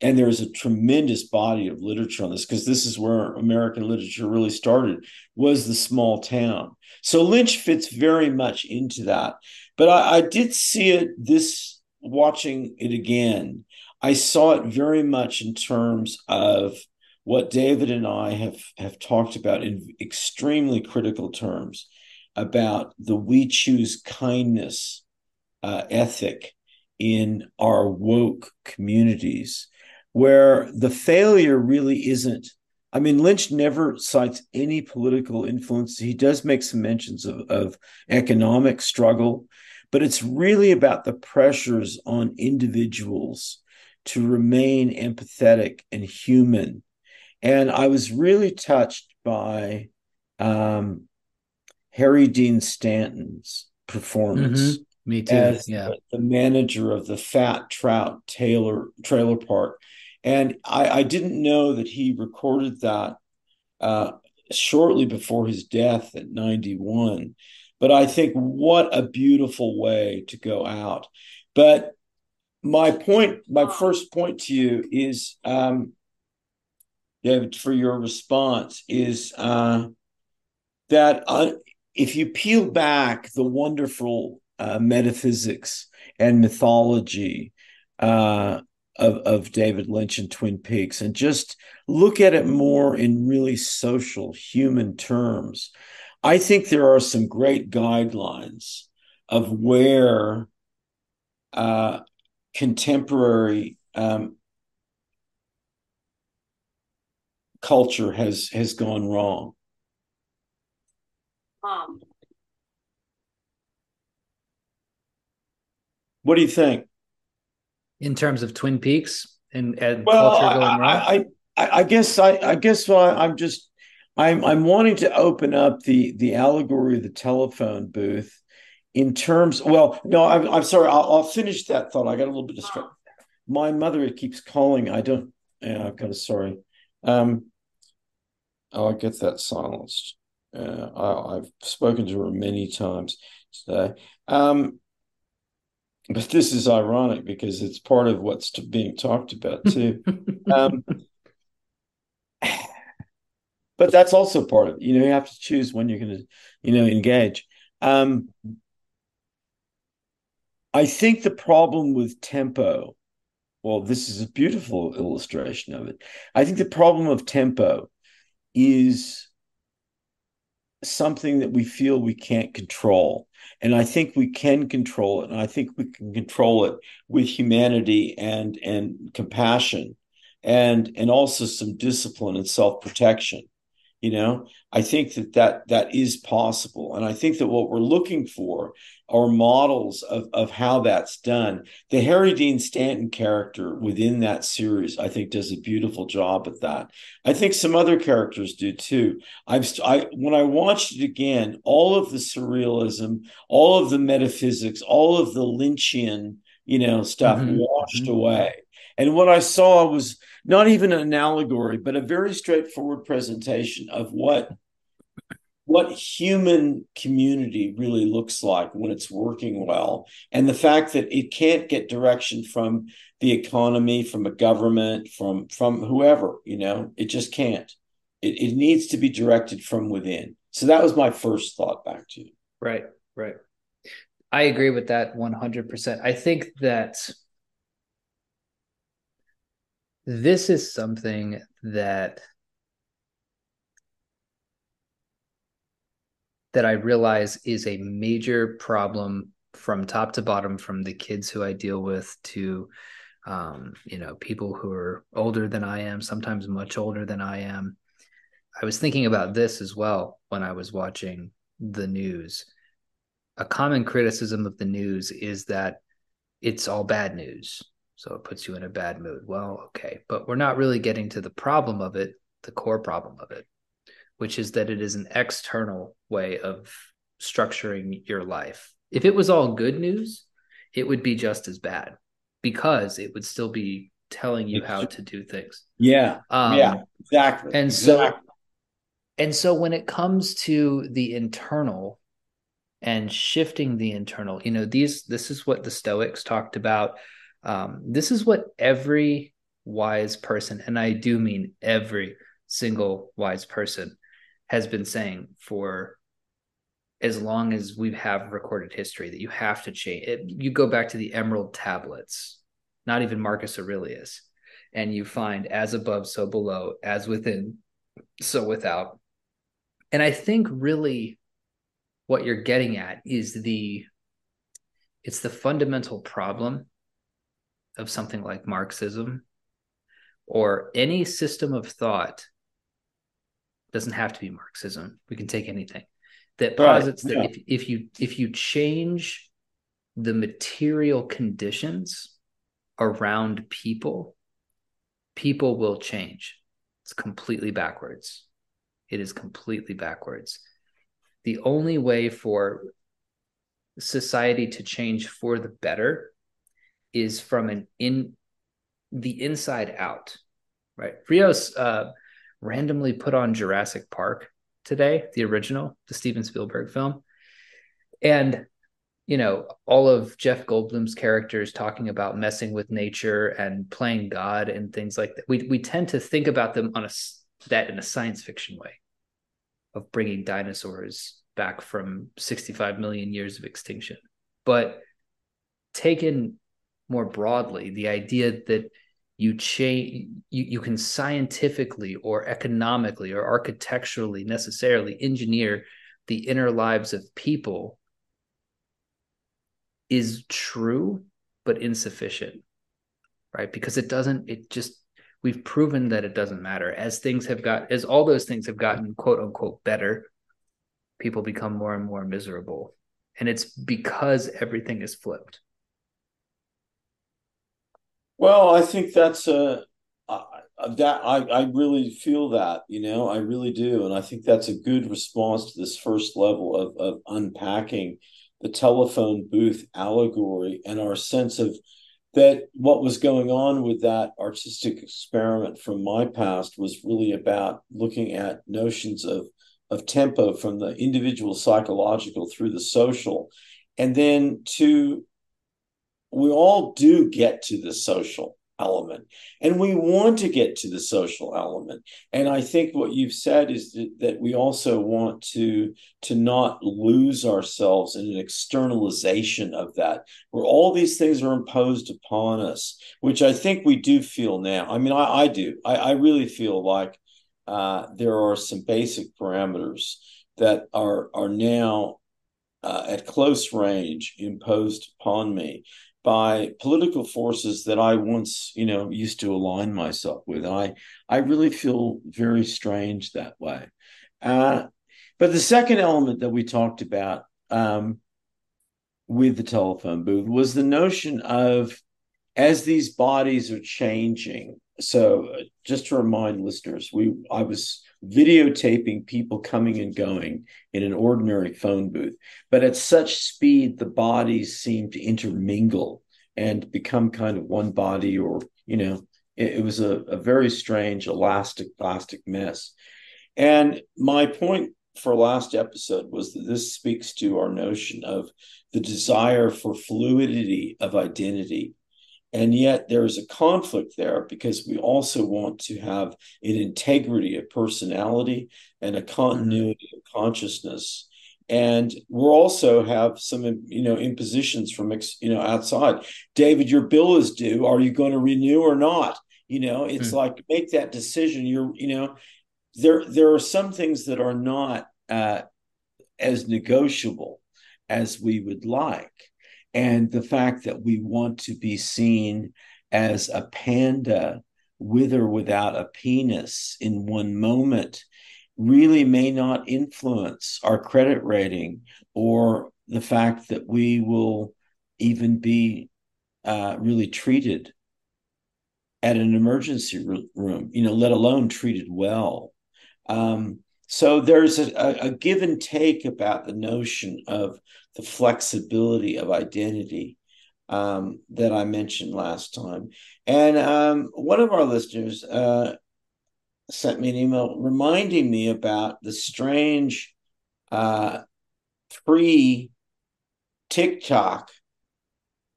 and there's a tremendous body of literature on this because this is where american literature really started was the small town. So lynch fits very much into that. But i, I did see it this watching it again. I saw it very much in terms of what david and i have have talked about in extremely critical terms about the we choose kindness uh, ethic in our woke communities where the failure really isn't. I mean, Lynch never cites any political influence. He does make some mentions of, of economic struggle, but it's really about the pressures on individuals to remain empathetic and human. And I was really touched by um, Harry Dean Stanton's performance. Mm-hmm. Me too. As yeah. the manager of the Fat Trout Taylor Trailer Park and I, I didn't know that he recorded that uh, shortly before his death at 91. But I think what a beautiful way to go out. But my point, my first point to you is, um, David, for your response is uh, that uh, if you peel back the wonderful uh, metaphysics and mythology uh, of, of David Lynch and Twin Peaks and just look at it more in really social, human terms. I think there are some great guidelines of where uh, contemporary um, culture has has gone wrong. Um, what do you think? In terms of Twin Peaks and, and well, culture going wrong? I, I, I guess I, I guess I'm just I'm I'm wanting to open up the the allegory of the telephone booth in terms. Well, no, I'm I'm sorry. I'll, I'll finish that thought. I got a little bit distracted. My mother keeps calling. I don't. Yeah, I'm kind of sorry. Um, I'll get that silenced. Uh, I, have spoken to her many times today. Um, but this is ironic because it's part of what's being talked about too. um, but that's also part of it. You know, you have to choose when you're going to, you know, engage. Um, I think the problem with tempo, well, this is a beautiful illustration of it. I think the problem of tempo is something that we feel we can't control. And I think we can control it. And I think we can control it with humanity and and compassion and and also some discipline and self-protection you know? I think that that that is possible. And i think that what we're looking for are models of of how that's done. The harry dean stanton character within that series i think does a beautiful job at that. I think some other characters do too. I've i when i watched it again all of the surrealism all of the metaphysics all of the lynchian you know stuff mm-hmm. washed mm-hmm. away. And what i saw was not even an allegory, but a very straightforward presentation of what what human community really looks like when it's working well. And the fact that it can't get direction from the economy from a government from from whoever you know it just can't. It, it needs to be directed from within. So that was my first thought back to you. Right right. I agree with that 100% i think that this is something that that I realize is a major problem from top to bottom, from the kids who I deal with to um, you know people who are older than I am, sometimes much older than I am. I was thinking about this as well when I was watching the news. A common criticism of the news is that it's all bad news so it puts you in a bad mood. Well, okay, but we're not really getting to the problem of it, the core problem of it, which is that it is an external way of structuring your life. If it was all good news, it would be just as bad because it would still be telling you how to do things. Yeah. Um, yeah, exactly. And exactly. so and so when it comes to the internal and shifting the internal, you know, these this is what the Stoics talked about um, this is what every wise person, and I do mean every single wise person, has been saying for as long as we have recorded history that you have to change. It, you go back to the emerald tablets not even marcus aurelius and you find as above so below as within so without. And i think really what you're getting at is the it's the fundamental problem of something like Marxism or any system of thought doesn't have to be Marxism. We can take anything that posits right. that if, if you if you change the material conditions around people, people will change. It's completely backwards. It is completely backwards. The only way for society to change for the better is from an in the inside out, right? Rios uh, randomly put on Jurassic Park today, the original, the Steven Spielberg film, and you know all of Jeff Goldblum's characters talking about messing with nature and playing God and things like that. We we tend to think about them on a that in a science fiction way of bringing dinosaurs back from 65 million years of extinction, but taken more broadly the idea that you change you, you can scientifically or economically or architecturally necessarily engineer the inner lives of people is true but insufficient right? Because it doesn't it just we've proven that it doesn't matter. As things have got as all those things have gotten quote unquote better people become more and more miserable. And it's because everything is flipped well i think that's a that I, I really feel that you know i really do. And i think that's a good response to this first level of, of unpacking the telephone booth allegory and our sense of that what was going on with that artistic experiment from my past was really about looking at notions of of tempo from the individual psychological through the social. And then to we all do get to the social element and we want to get to the social element. And i think what you've said is that, we also want to to not lose ourselves in an externalization of that where all these things are imposed upon us which i think we do feel now. I mean i, I do. I, I really feel like uh, there are some basic parameters that are are now uh, at close range imposed upon me by political forces that I once, you know, used to align myself with. I, I really feel very strange that way. Uh, but the second element that we talked about um, with the telephone booth was the notion of as these bodies are changing. So, uh, just to remind listeners, we I was videotaping people coming and going in an ordinary phone booth. But at such speed, the bodies seem to intermingle and become kind of one body, or, you know, it, it was a, a very strange, elastic, plastic mess. And my point for last episode was that this speaks to our notion of the desire for fluidity of identity and yet there is a conflict there because we also want to have an integrity of personality and a continuity mm-hmm. of consciousness. And we'll also have some you know impositions from you know outside. David your bill is due. Are you going to renew or not? You know it's mm-hmm. like make that decision. You're you know there there are some things that are not uh, as negotiable as we would like and the fact that we want to be seen as a panda with or without a penis in one moment really may not influence our credit rating or the fact that we will even be uh, really treated at an emergency room, you know, let alone treated well. Um, so there's a, a, give and take about the notion of the flexibility of identity um, that I mentioned last time. And um, one of our listeners uh, sent me an email reminding me about the strange uh, pre TikTok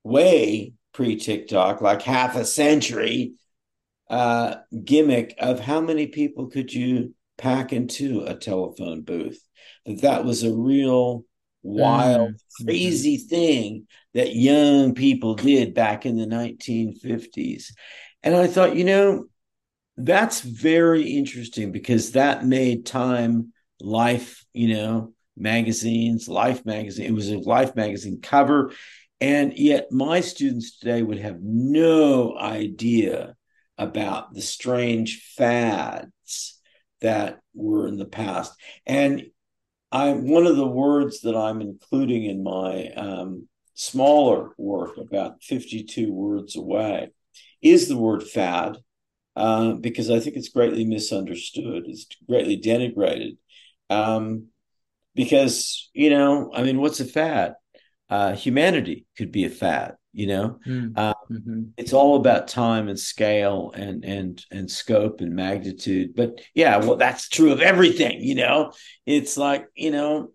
way pre TikTok, like half a century uh, gimmick of how many people could you pack into a telephone booth. That that was a real wild, mm-hmm. crazy thing that young people did back in the 1950s. And I thought, you know, that's very interesting because that made Time Life, you know, magazines, Life magazine. It was a Life magazine cover. And yet, my students today would have no idea about the strange fads that were in the past. And I one of the words that I'm including in my um, smaller work, about 52 words away, is the word fad, uh, because I think it's greatly misunderstood. It's greatly denigrated. Um, because, you know, I mean, what's a fad? Uh, humanity could be a fad you know mm. um, mm-hmm. it's all about time and scale and and and scope and magnitude but yeah well that's true of everything you know it's like you know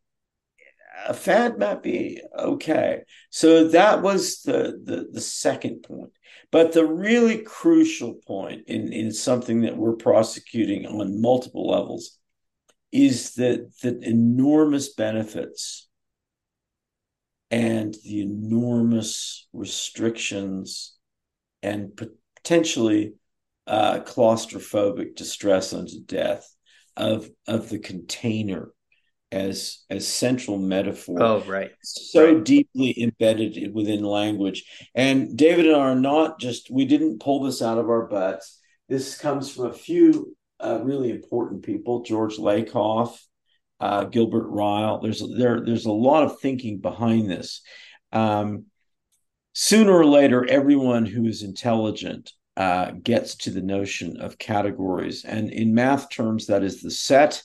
a fad might be okay so that was the the, the second point but the really crucial point in in something that we're prosecuting on multiple levels is that the enormous benefits and the enormous restrictions and potentially uh, claustrophobic distress unto death of, of the container as as central metaphor. Oh, right. So right. deeply embedded within language. And David and I are not just we didn't pull this out of our butts. This comes from a few uh, really important people: George Lakoff, uh, Gilbert Ryle. There's there there's a lot of thinking behind this. Um, sooner or later, everyone who is intelligent uh, gets to the notion of categories, and in math terms, that is the set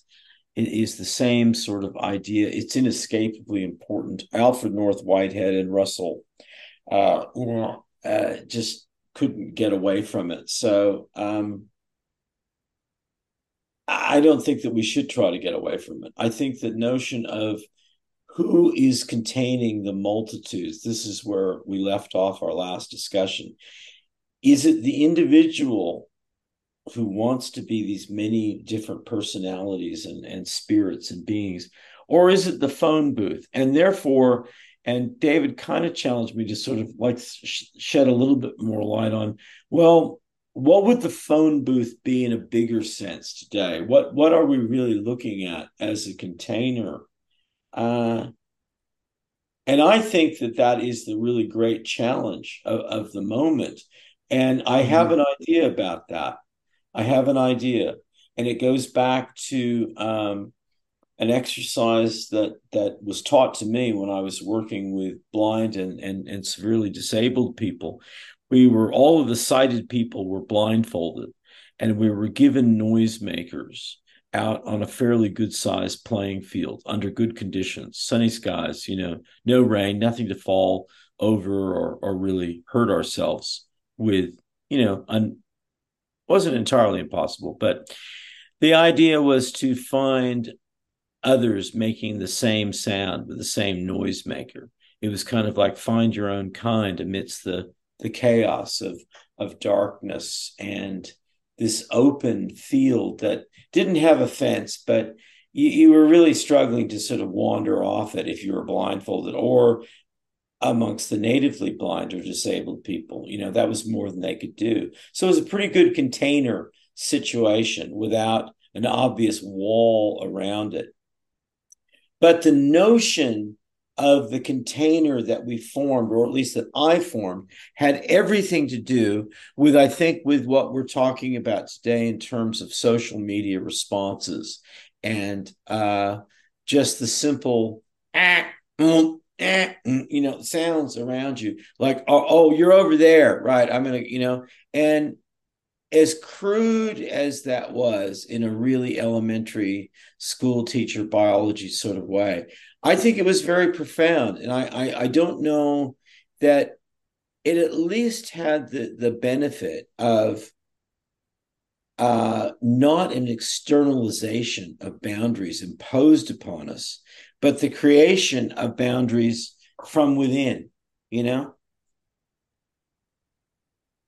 it is the same sort of idea. It's inescapably important. Alfred North Whitehead and Russell, uh, uh, just couldn't get away from it. So um, I don't think that we should try to get away from it. I think the notion of who is containing the multitudes, this is where we left off our last discussion. Is it the individual who wants to be these many different personalities and, and spirits and beings? Or is it the phone booth? And therefore, and David kind of challenged me to sort of like sh- shed a little bit more light on, well, what would the phone booth be in a bigger sense today? What what are we really looking at as a container? Uh, and I think that that is the really great challenge of, of the moment. And I have mm-hmm. an idea about that. I have an idea, and it goes back to um, an exercise that that was taught to me when I was working with blind and and, and severely disabled people. We were all of the sighted people were blindfolded, and we were given noisemakers out on a fairly good sized playing field under good conditions, sunny skies, you know, no rain, nothing to fall over or, or really hurt ourselves with, you know, un, wasn't entirely impossible, but the idea was to find others making the same sound with the same noisemaker. It was kind of like find your own kind amidst the the chaos of of darkness and this open field that didn't have a fence, but you, you were really struggling to sort of wander off it if you were blindfolded or amongst the natively blind or disabled people. You know, that was more than they could do. So it was a pretty good container situation without an obvious wall around it. But the notion of the container that we formed, or at least that I formed, had everything to do with, I think, with what we're talking about today in terms of social media responses and uh, just the simple ah, mm, eh, mm, you know, sounds around you like, oh, oh, you're over there, right? I'm gonna, you know, and as crude as that was in a really elementary school teacher biology sort of way, I think it was very profound, and I, I, I don't know that it at least had the the benefit of uh, not an externalization of boundaries imposed upon us, but the creation of boundaries from within, you know?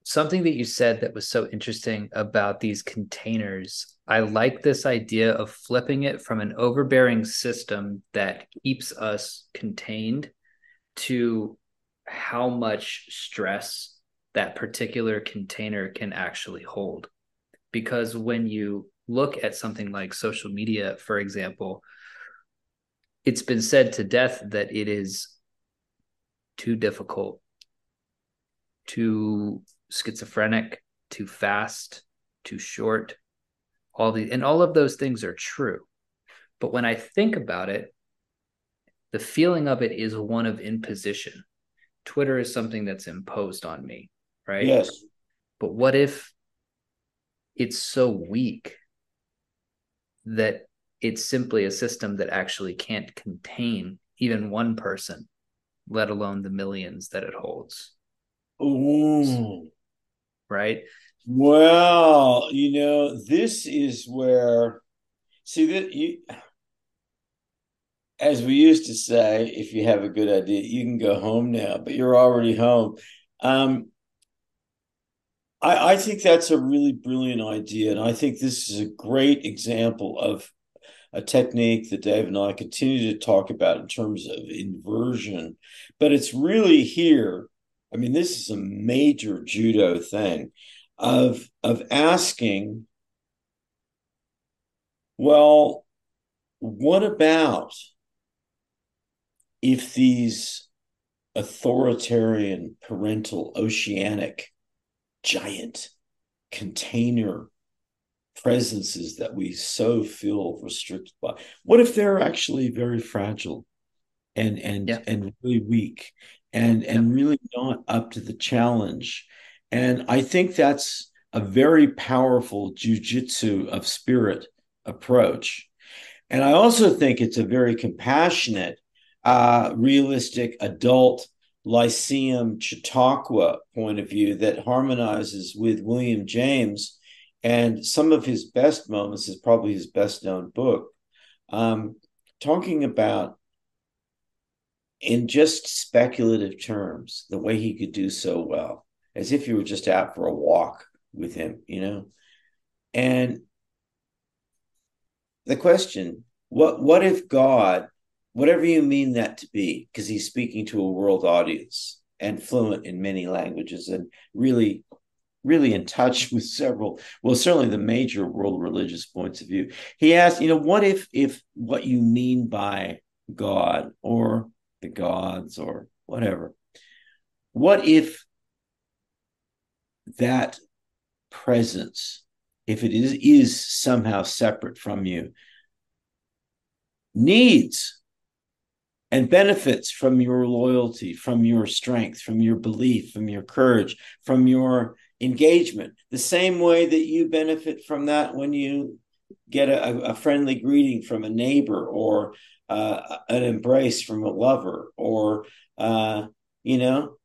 Something that you said that was so interesting about these containers. I like this idea of flipping it from an overbearing system that keeps us contained to how much stress that particular container can actually hold. Because when you look at something like social media, for example, it's been said to death that it is too difficult, too schizophrenic, too fast, too short. All the and all of those things are true. But when I think about it, the feeling of it is one of imposition. Twitter is something that's imposed on me, right? Yes. But what if it's so weak that it's simply a system that actually can't contain even one person, let alone the millions that it holds. Ooh. Right? Well, you know, this is where see that you as we used to say, if you have a good idea, you can go home now, but you're already home. Um, I, I think that's a really brilliant idea. And I think this is a great example of a technique that Dave and I continue to talk about in terms of inversion, but it's really here. I mean, this is a major judo thing of of asking, well, what about if these authoritarian parental oceanic giant container presences that we so feel restricted by what if they're actually very fragile and and yeah. and really weak and and really not up to the challenge. And i think that's a very powerful jujitsu of spirit approach. And i also think it's a very compassionate uh, realistic adult lyceum chautauqua point of view that harmonizes with william james and some of his best moments is probably his best known book, um, talking about in just speculative terms the way he could do so well, as if you were just out for a walk with him, you know. And the question, what what if God, whatever you mean that to be, because he's speaking to a world audience and fluent in many languages and really really in touch with several, well, certainly the major world religious points of view. He asked, you know, what if if what you mean by God or the gods or whatever, what if that presence, if it is is somehow separate from you, needs and benefits from your loyalty, from your strength, from your belief, from your courage, from your engagement, the same way that you benefit from that when you get a, a friendly greeting from a neighbor or uh, an embrace from a lover or, uh, you know,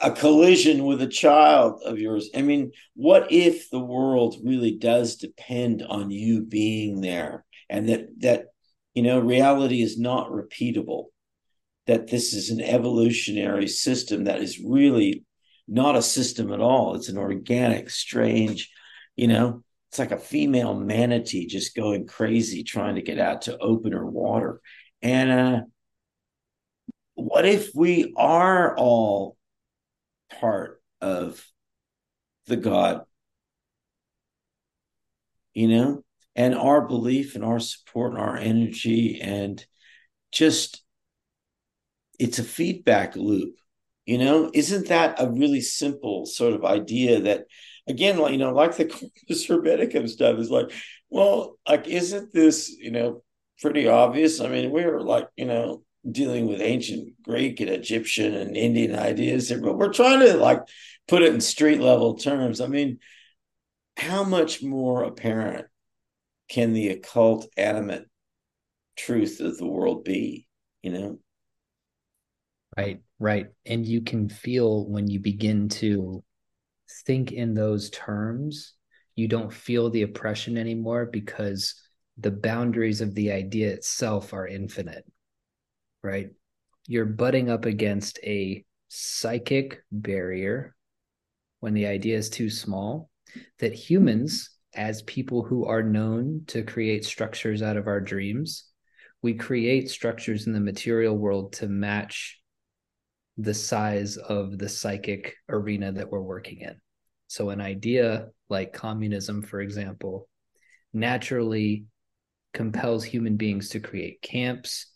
a collision with a child of yours. I mean, what if the world really does depend on you being there and that, that, you know, reality is not repeatable? That this is an evolutionary system that is really not a system at all. It's an organic, strange, you know, it's like a female manatee just going crazy trying to get out to opener water. And uh, what if we are all part of the God? You know, and our belief and our support and our energy and just it's a feedback loop you know, isn't that a really simple sort of idea that, again, like, you know, like the Corpus Hermeticum stuff is like, well, like, isn't this, you know, pretty obvious? I mean, we are like, you know, dealing with ancient Greek and Egyptian and Indian ideas but we're trying to like put it in street level terms. I mean, how much more apparent can the occult animate truth of the world be? You know? Right, right. And you can feel when you begin to think in those terms, you don't feel the oppression anymore because the boundaries of the idea itself are infinite, right? You're butting up against a psychic barrier when the idea is too small that humans, as people who are known to create structures out of our dreams, we create structures in the material world to match the size of the psychic arena that we're working in. So, an idea like communism, for example, naturally compels human beings to create camps,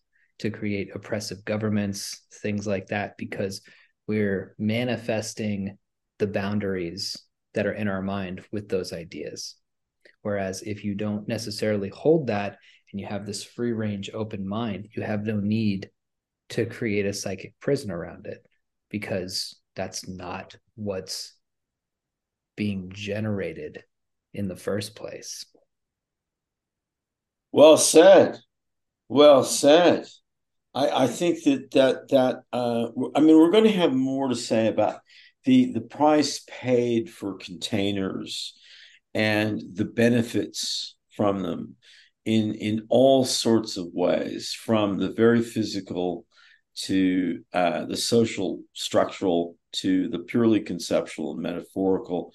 to create oppressive governments, things like that, because we're manifesting the boundaries that are in our mind with those ideas. Whereas if you don't necessarily hold that and you have this free range open mind, you have no need to create a psychic prison around it because that's not what's being generated in the first place. Well said. Well said. I, I think that that that uh, I mean we're going to have more to say about the the price paid for containers and the benefits from them in in all sorts of ways from the very physical to uh, the social structural to the purely conceptual and metaphorical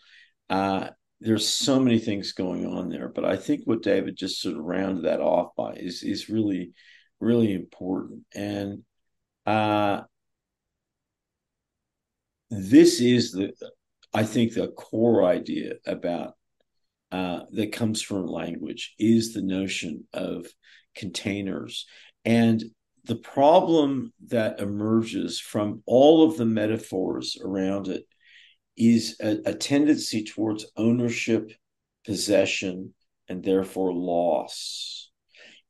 uh, there's so many things going on there but i think what david just sort of rounded that off by is is really really important and uh, this is the i think the core idea about uh, that comes from language is the notion of containers. And the problem that emerges from all of the metaphors around it is a, a tendency towards ownership, possession, and therefore loss.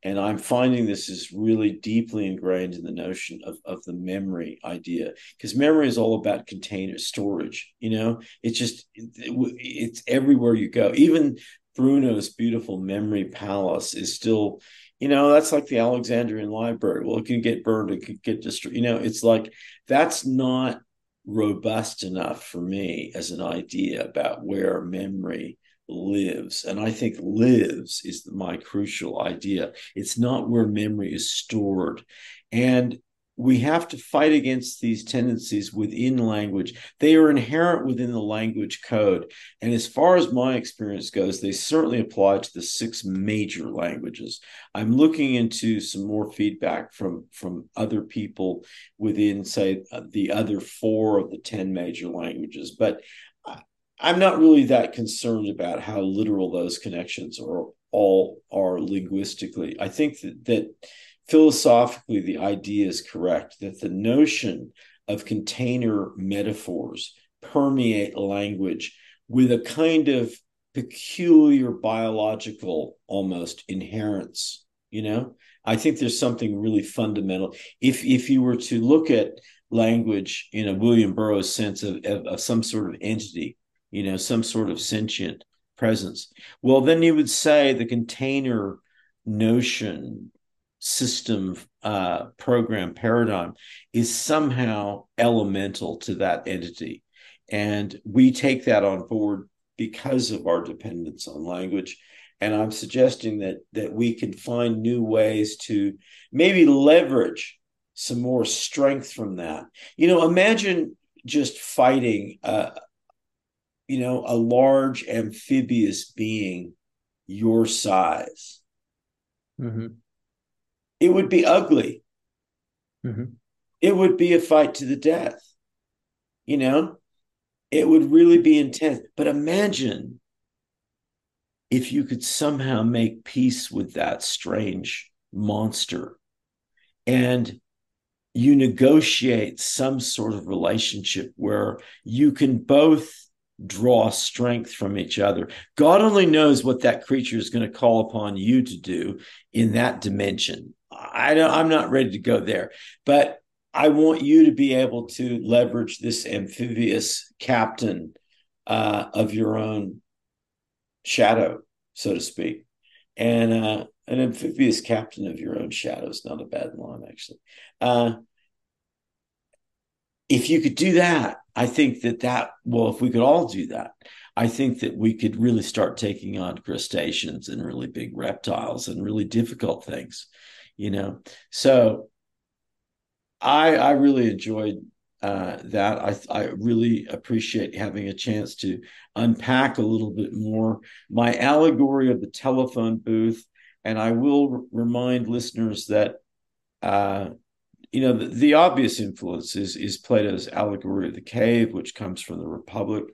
And I'm finding this is really deeply ingrained in the notion of, of the memory idea, because memory is all about container storage. You know, it's just, it, it's everywhere you go. Even Bruno's beautiful memory palace is still, you know, that's like the Alexandrian library. Well, it can get burned, it can get destroyed. You know, it's like that's not robust enough for me as an idea about where memory lives. And I think lives is my crucial idea. It's not where memory is stored. And we have to fight against these tendencies within language. They are inherent within the language code. And as far as my experience goes, they certainly apply to the six major languages. I'm looking into some more feedback from, from other people within, say, uh, the other four of the 10 major languages. But I'm not really that concerned about how literal those connections are all are linguistically. I think that, that philosophically the idea is correct that the notion of container metaphors permeate language with a kind of peculiar biological almost inherence you know i think there's something really fundamental if if you were to look at language in a william burroughs sense of, of, of some sort of entity you know, some sort of sentient presence. Well, then you would say the container notion, system, uh, program, paradigm is somehow elemental to that entity. And we take that on board because of our dependence on language. And I'm suggesting that that we can find new ways to maybe leverage some more strength from that. You know, imagine just fighting uh, you know, a large amphibious being your size. Mm-hmm. It would be ugly. Mm-hmm. It would be a fight to the death. You know, it would really be intense. But imagine if you could somehow make peace with that strange monster and you negotiate some sort of relationship where you can both draw strength from each other. God only knows what that creature is going to call upon you to do in that dimension. I don't, I'm not ready to go there, but I want you to be able to leverage this amphibious captain uh, of your own shadow, so to speak. And uh, an amphibious captain of your own shadow is not a bad line, actually. Uh, if you could do that, I think that that, well, if we could all do that, I think that we could really start taking on crustaceans and really big reptiles and really difficult things, you know. So I I really enjoyed uh, that. I I really appreciate having a chance to unpack a little bit more my allegory of the telephone booth, and I will remind listeners that uh, you know, the, the, obvious influence is, is Plato's allegory of the cave, which comes from the Republic.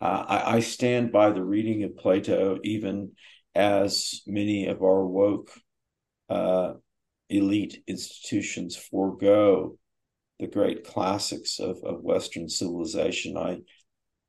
Uh, I, I, stand by the reading of Plato, even as many of our woke uh, elite institutions forego the great classics of, of Western civilization. I,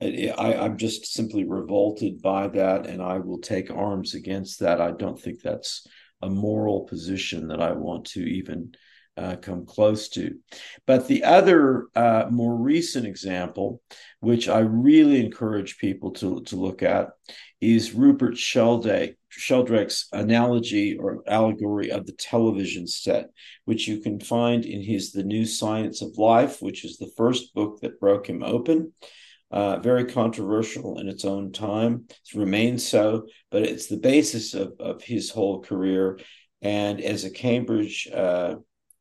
I, I'm just simply revolted by that, and I will take arms against that. I don't think that's a moral position that I want to even uh, come close to. But the other uh, more recent example, which I really encourage people to, to look at, is Rupert Sheldrake, Sheldrake's analogy or allegory of the television set, which you can find in his The New Science of Life, which is the first book that broke him open. Uh, very controversial in its own time. It's remained so, but it's the basis of, of his whole career. And as a Cambridge uh,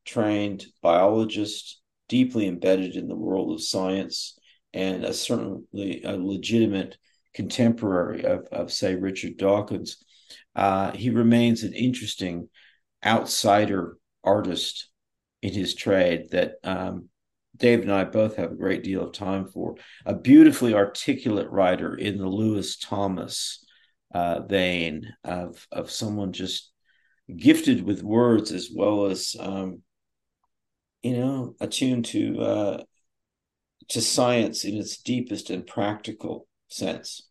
trained biologist, deeply embedded in the world of science, and a certainly a legitimate contemporary of, of say, Richard Dawkins. Uh, he remains an interesting outsider artist in his trade that um, Dave and I both have a great deal of time for. A beautifully articulate writer in the Lewis Thomas uh, vein of of someone just gifted with words as well as um, you know attuned to uh, to science in its deepest and practical sense.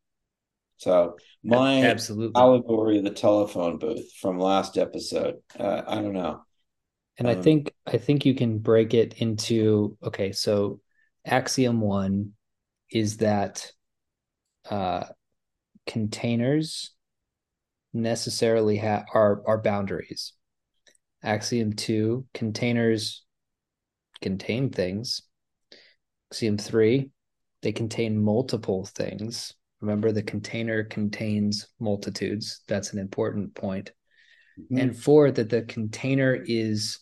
So my absolutely allegory of the telephone booth from last episode, uh, I don't know. And um, I think I think you can break it into okay, so axiom one is that uh, containers necessarily have are are boundaries. Axiom two, containers contain things. Axiom three, they contain multiple things. Remember, the container contains multitudes. That's an important point. Mm-hmm. And four, that the container is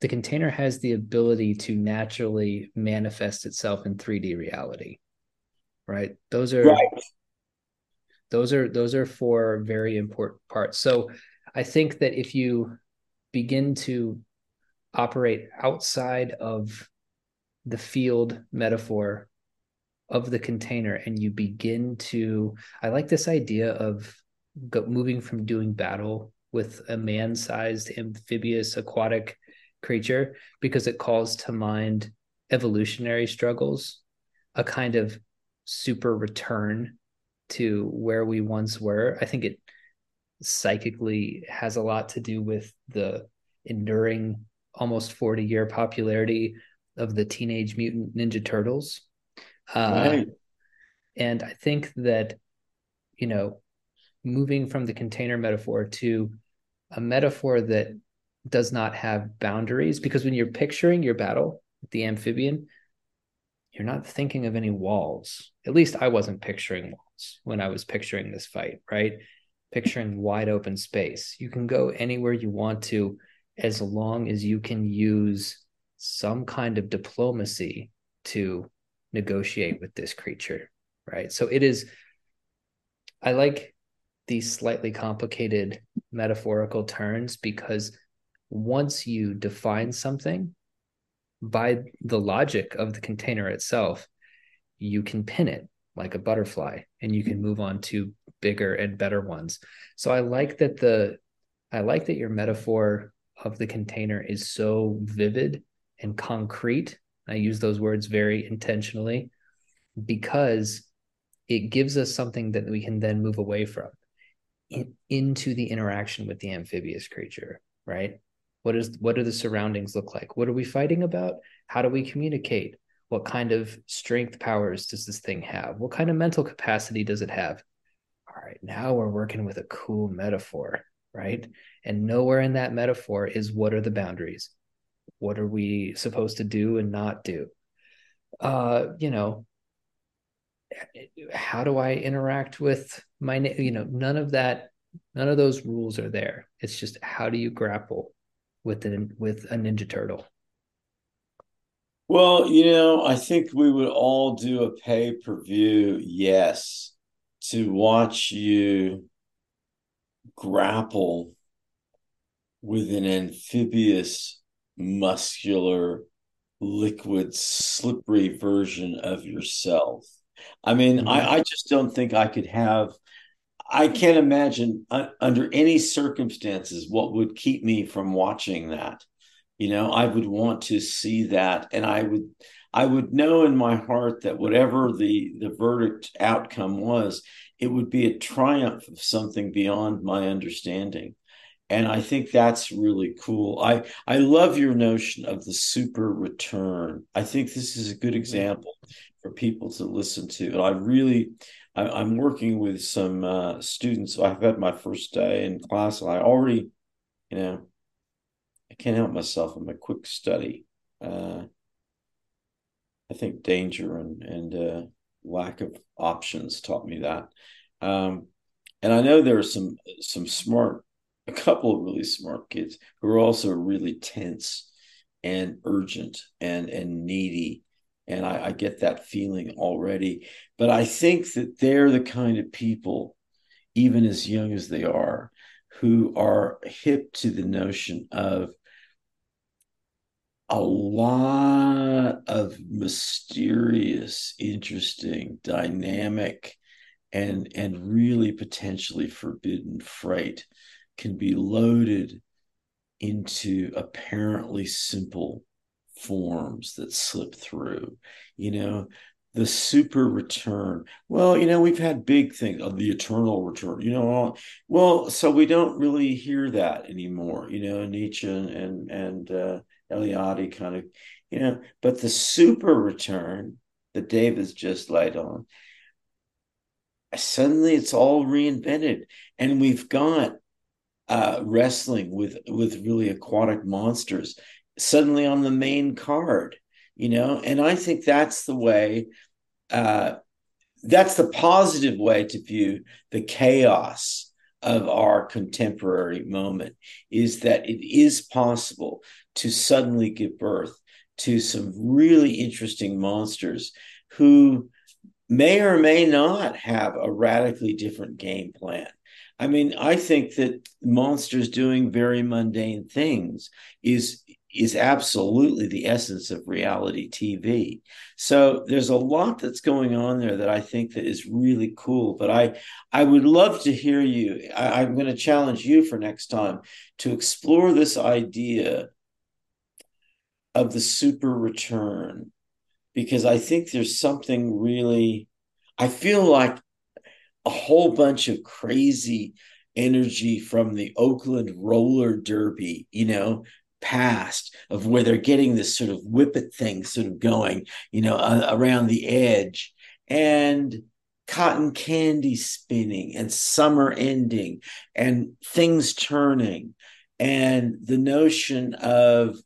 the container has the ability to naturally manifest itself in 3D reality. Right? Those are right. those are those are four very important parts. So I think that if you begin to operate outside of the field metaphor of the container and you begin to i like this idea of moving from doing battle with a man-sized amphibious aquatic creature because it calls to mind evolutionary struggles a kind of super return to where we once were. I think it psychically has a lot to do with the enduring almost 40 year popularity of the teenage mutant ninja turtles. Uh, right. and i think that you know moving from the container metaphor to a metaphor that does not have boundaries because when you're picturing your battle with the amphibian you're not thinking of any walls. At least i wasn't picturing walls when i was picturing this fight right? Picturing wide open space. You can go anywhere you want to as long as you can use some kind of diplomacy to negotiate with this creature right? So it is i like these slightly complicated metaphorical turns because once you define something by the logic of the container itself you can pin it like a butterfly and you can move on to bigger and better ones. So i like that the i like that your metaphor of the container is so vivid and concrete. I use those words very intentionally because it gives us something that we can then move away from in, into the interaction with the amphibious creature, right? What is what do the surroundings look like? What are we fighting about? How do we communicate? What kind of strength powers does this thing have? What kind of mental capacity does it have? All right, now we're working with a cool metaphor right? And nowhere in that metaphor is what are the boundaries? What are we supposed to do and not do? Uh, you know, how do I interact with my, you know, none of that, none of those rules are there. It's just how do you grapple with an with a Ninja Turtle? Well, you know, I think we would all do a pay per view, yes, to watch you grapple with an amphibious, muscular, liquid, slippery version of yourself. I mean, mm-hmm. I, I just don't think I could have. I can't imagine uh, under any circumstances what would keep me from watching that. You know, I would want to see that, and I would, I would know in my heart that whatever the the verdict outcome was, it would be a triumph of something beyond my understanding and i think that's really cool. I i love your notion of the super return. I think this is a good mm-hmm. example for people to listen to. And i really I, am working with some uh, students. I've had my first day in class and i already you know i can't help myself. I'm a quick study uh, i think danger and and uh, lack of options taught me that. Um, and I know there are some some smart, a couple of really smart kids who are also really tense and urgent and and needy. And I, I get that feeling already. But I think that they're the kind of people, even as young as they are, who are hip to the notion of a lot of mysterious, interesting, dynamic and and really potentially forbidden freight can be loaded into apparently simple forms that slip through you know? The super return. Well you know we've had big things of the eternal return you know well so we don't really hear that anymore you know nietzsche and and uh eliade kind of you know? But the super return that dave has just laid on suddenly it's all reinvented and we've got uh, wrestling with with really aquatic monsters suddenly on the main card you know and i think that's the way uh, that's the positive way to view the chaos of our contemporary moment is that it is possible to suddenly give birth to some really interesting monsters who may or may not have a radically different game plan. I mean, I think that monsters doing very mundane things is is absolutely the essence of reality TV. So there's a lot that's going on there that I think that is really cool. But I I would love to hear you. I, I'm going to challenge you for next time to explore this idea of the super return because I think there's something really, I feel like a whole bunch of crazy energy from the Oakland roller derby, you know, past of where they're getting this sort of whippet thing sort of going, you know, uh, around the edge and cotton candy spinning and summer ending and things turning and the notion of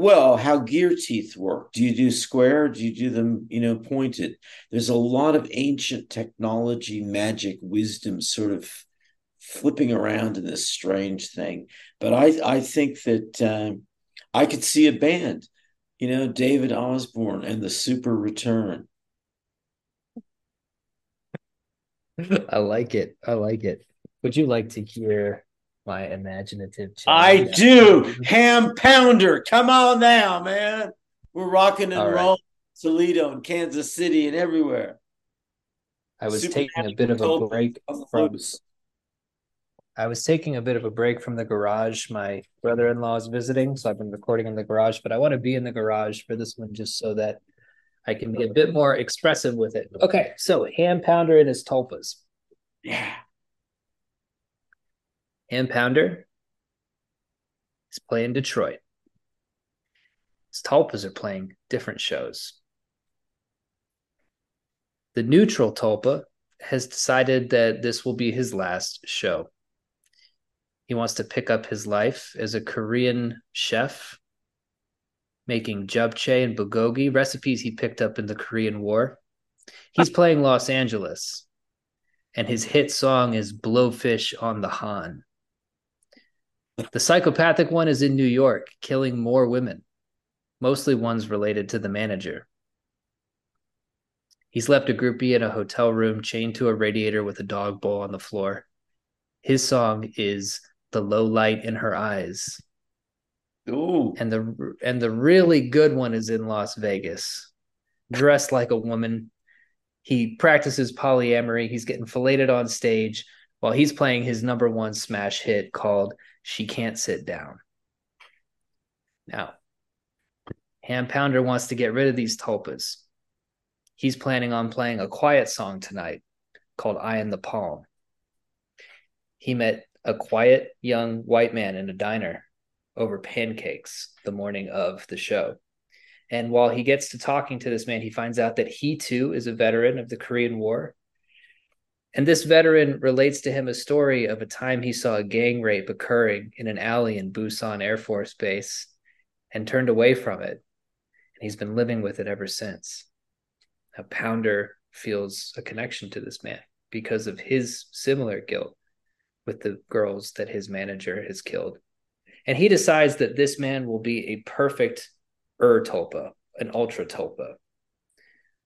well how gear teeth work. Do you do square? Do you do them you know pointed? There's a lot of ancient technology magic wisdom sort of flipping around in this strange thing. But i i think that um, i could see a band you know david osborne and the super return. I like it. I like it. Would you like to hear my imaginative. I do. Ham pounder. Come on now, man. We're rocking and rolling Toledo and Kansas City and everywhere. I was Super taking a bit of a break from. I was taking a bit of a break from the garage. My brother-in-law is visiting, so I've been recording in the garage. But I want to be in the garage for this one, just so that I can be a bit more expressive with it. Okay, so ham pounder and his tulpas. Yeah. Ham Pounder is playing Detroit. His Tulpas are playing different shows. The neutral Tulpa has decided that this will be his last show. He wants to pick up his life as a Korean chef, making japchae and bulgogi, recipes he picked up in the Korean War. He's playing Los Angeles, and his hit song is Blowfish on the Han. The psychopathic one is in New York, killing more women, mostly ones related to the manager. He's left a groupie in a hotel room chained to a radiator with a dog bowl on the floor. His song is The Low Light in Her Eyes. Ooh. And the and the really good one is in Las Vegas. Dressed like a woman. He practices polyamory. He's getting filleted on stage while he's playing his number one smash hit called she can't sit down. Now, Ham Pounder wants to get rid of these tulpas. He's planning on playing a quiet song tonight called I in the Palm. He met a quiet young white man in a diner over pancakes the morning of the show. And while he gets to talking to this man, he finds out that he too is a veteran of the Korean War and this veteran relates to him a story of a time he saw a gang rape occurring in an alley in Busan Air Force Base and turned away from it. And he's been living with it ever since. Now, Pounder feels a connection to this man because of his similar guilt with the girls that his manager has killed. And he decides that this man will be a perfect Ur Tulpa, an ultra Tulpa,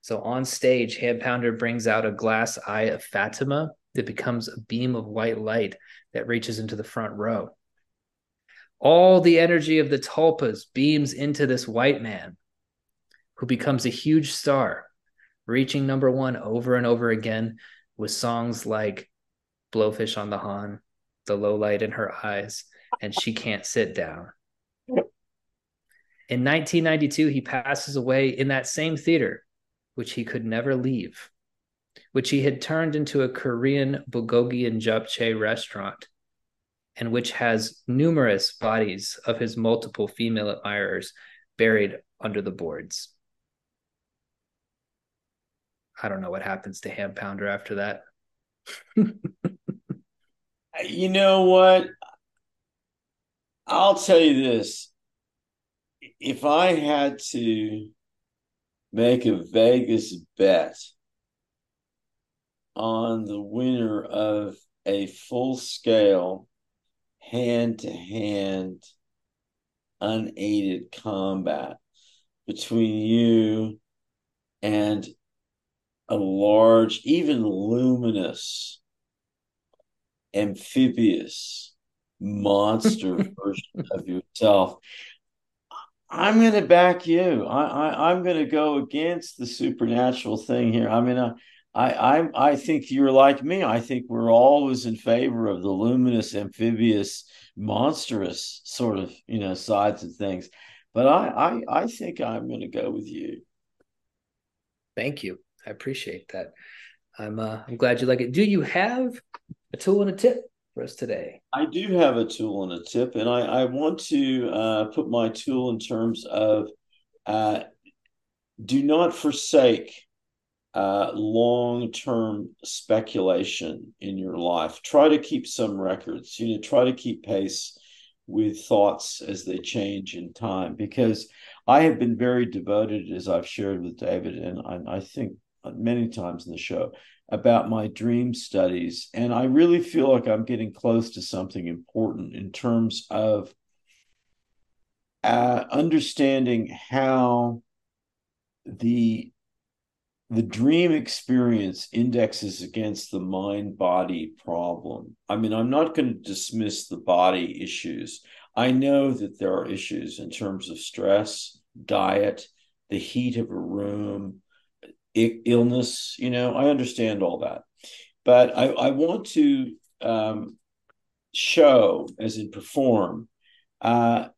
so on stage, Ham Pounder brings out a glass eye of Fatima that becomes a beam of white light that reaches into the front row. All the energy of the tulpas beams into this white man who becomes a huge star reaching number one over and over again with songs like Blowfish on the Han, The Low Light in Her Eyes, and She Can't Sit Down. In 1992, he passes away in that same theater, which he could never leave, which he had turned into a Korean bulgogi and japchae restaurant, and which has numerous bodies of his multiple female admirers buried under the boards. I don't know what happens to Ham Pounder after that. you know what? I'll tell you this. If I had to make a Vegas bet on the winner of a full scale hand to hand unaided combat between you and a large, even luminous, amphibious monster version of yourself. I'm going to back you. I, I am going to go against the supernatural thing here. I mean, I, I I I think you're like me. I think we're always in favor of the luminous, amphibious, monstrous sort of you know sides of things. But I I I think I'm going to go with you. Thank you. I appreciate that. I'm uh, I'm glad you like it. Do you have a tool and a tip for us today? I do have a tool and a tip, and I I want to uh, put my tool in terms of uh, do not forsake uh, long term speculation in your life. Try to keep some records. You know, try to keep pace with thoughts as they change in time because I have been very devoted, as I've shared with David, and I, I think many times in the show about my dream studies. And I really feel like I'm getting close to something important in terms of uh, understanding how the the dream experience indexes against the mind body problem. I mean, I'm not going to dismiss the body issues. I know that there are issues in terms of stress, diet, the heat of a room, illness. You know, I understand all that, but I, I want to um, show, as in perform, uh,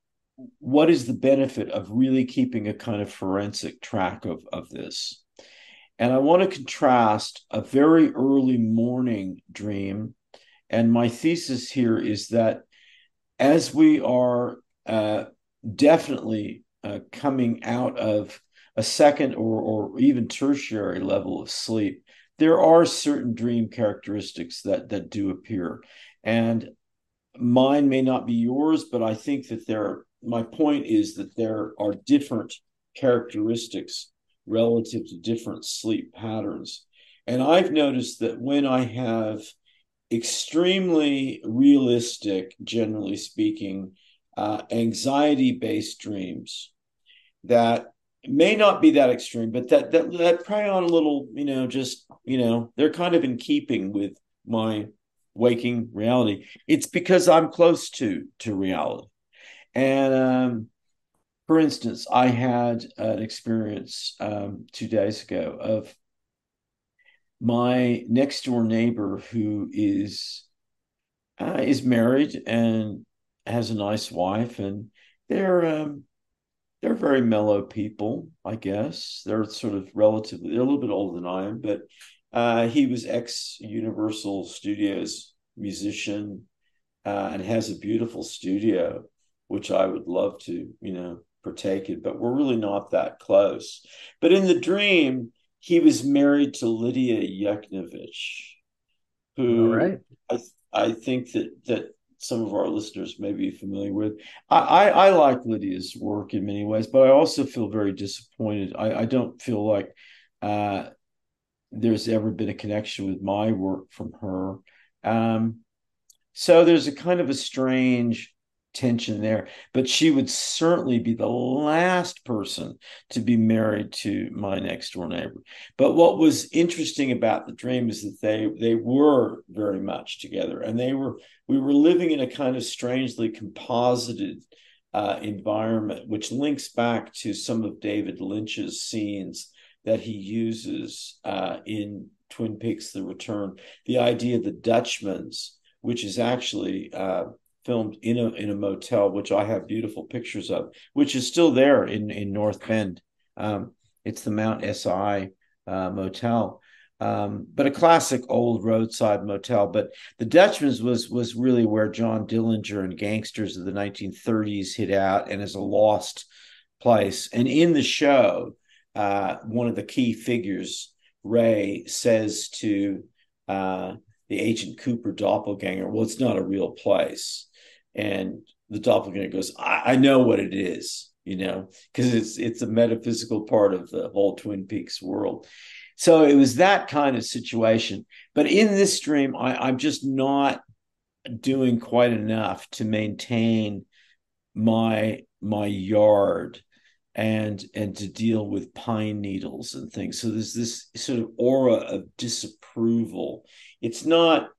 what is the benefit of really keeping a kind of forensic track of, of this. And I want to contrast a very early morning dream. And my thesis here is that as we are uh, definitely uh, coming out of a second or, or even tertiary level of sleep, there are certain dream characteristics that that do appear. And mine may not be yours, but I think that there my point is that there are different characteristics relative to different sleep patterns. And I've noticed that when I have extremely realistic, generally speaking, uh, anxiety based dreams, that may not be that extreme, but that that that prey on a little, you know, just you know, they're kind of in keeping with my waking reality. It's because I'm close to to reality, and um, for instance, I had an experience um, two days ago of my next door neighbor who is uh, is married and has a nice wife, and they're um, they're very mellow people, I guess. They're sort of relatively, they're a little bit older than I am, but uh, he was ex Universal Studios musician uh, and has a beautiful studio, which I would love to, you know, partake in, but we're really not that close. But in the dream, he was married to Lidia Yuknavitch, who I, I think that that some of our listeners may be familiar with. I, I, I, like Lidia's work in many ways, but I also feel very disappointed. I, I don't feel like uh, there's ever been a connection with my work from her. Um, so there's a kind of a strange tension there. But she would certainly be the last person to be married to my next door neighbor. But what was interesting about the dream is that they they were very much together, and they were we were living in a kind of strangely composited uh, environment, which links back to some of David Lynch's scenes that he uses uh, in Twin Peaks: The Return. The idea of the Dutchmans, which is actually uh, filmed in a in a motel, which I have beautiful pictures of, which is still there in in North Bend. Um, it's the Mount Si uh, motel, um, but a classic old roadside motel. But the Dutchman's was was really where John Dillinger and gangsters of the 1930s hit out, and is a lost place. And in the show, uh, one of the key figures, Ray, says to uh, the Agent Cooper doppelganger, "Well, it's not a real place." And the doppelganger goes, I, I know what it is." You know, because it's it's a metaphysical part of the whole Twin Peaks world. So it was that kind of situation. But in this dream, I, I'm just not doing quite enough to maintain my my yard and and to deal with pine needles and things so there's this sort of aura of disapproval it's not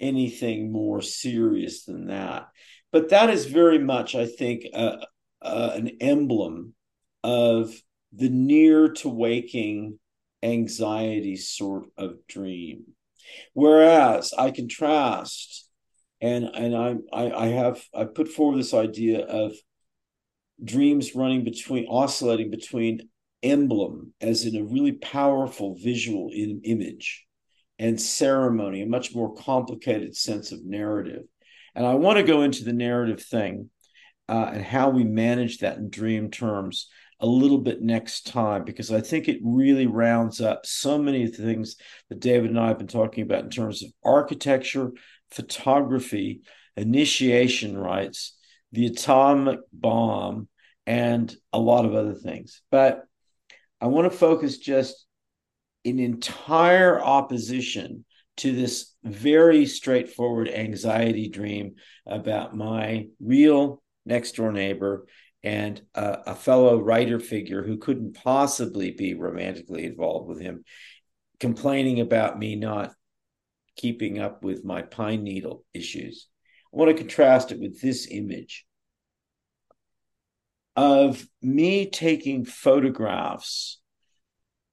anything more serious than that but that is very much i think uh, uh, an emblem of the near to waking anxiety sort of dream. Whereas I contrast, and and I I, I have I put forward this idea of dreams running between oscillating between emblem as in a really powerful visual in, image and ceremony a much more complicated sense of narrative. And i want to go into the narrative thing uh, and how we manage that in dream terms a little bit next time because I think it really rounds up so many of the things that David and I have been talking about in terms of architecture, photography, initiation rites, the atomic bomb, and a lot of other things. But I want to focus just an entire opposition to this very straightforward anxiety dream about my real next door neighbor and a, a, fellow writer figure who couldn't possibly be romantically involved with him complaining about me not keeping up with my pine needle issues. I want to contrast it with this image of me taking photographs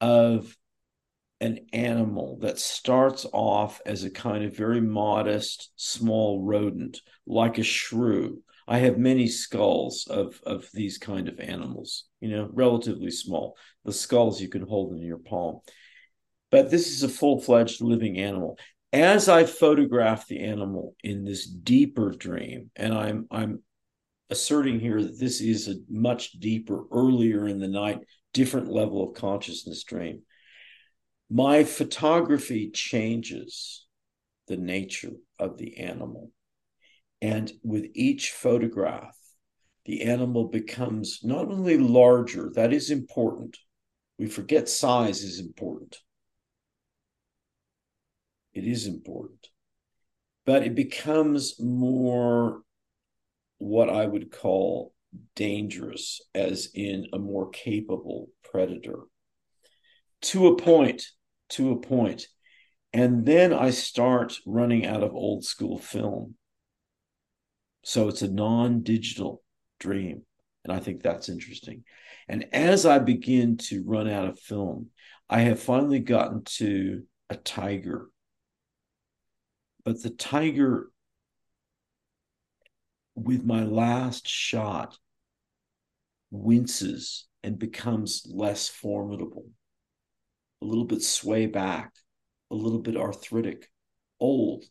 of an animal that starts off as a kind of very modest, small rodent, like a shrew, I have many skulls of of these kind of animals, you know, relatively small. The skulls you can hold in your palm. But this is a full-fledged living animal. As I photograph the animal in this deeper dream, and I'm I'm asserting here that this is a much deeper, earlier in the night, different level of consciousness dream. My photography changes the nature of the animal and with each photograph, the animal becomes not only larger, that is important. We forget size is important. It is important. But it becomes more what I would call dangerous, as in a more capable predator. To a point, to a point. And then I start running out of old school film so it's a non digital dream. And I think that's interesting. And as I begin to run out of film, I have finally gotten to a tiger. But the tiger, with my last shot, winces and becomes less formidable, a little bit sway back, a little bit arthritic, old.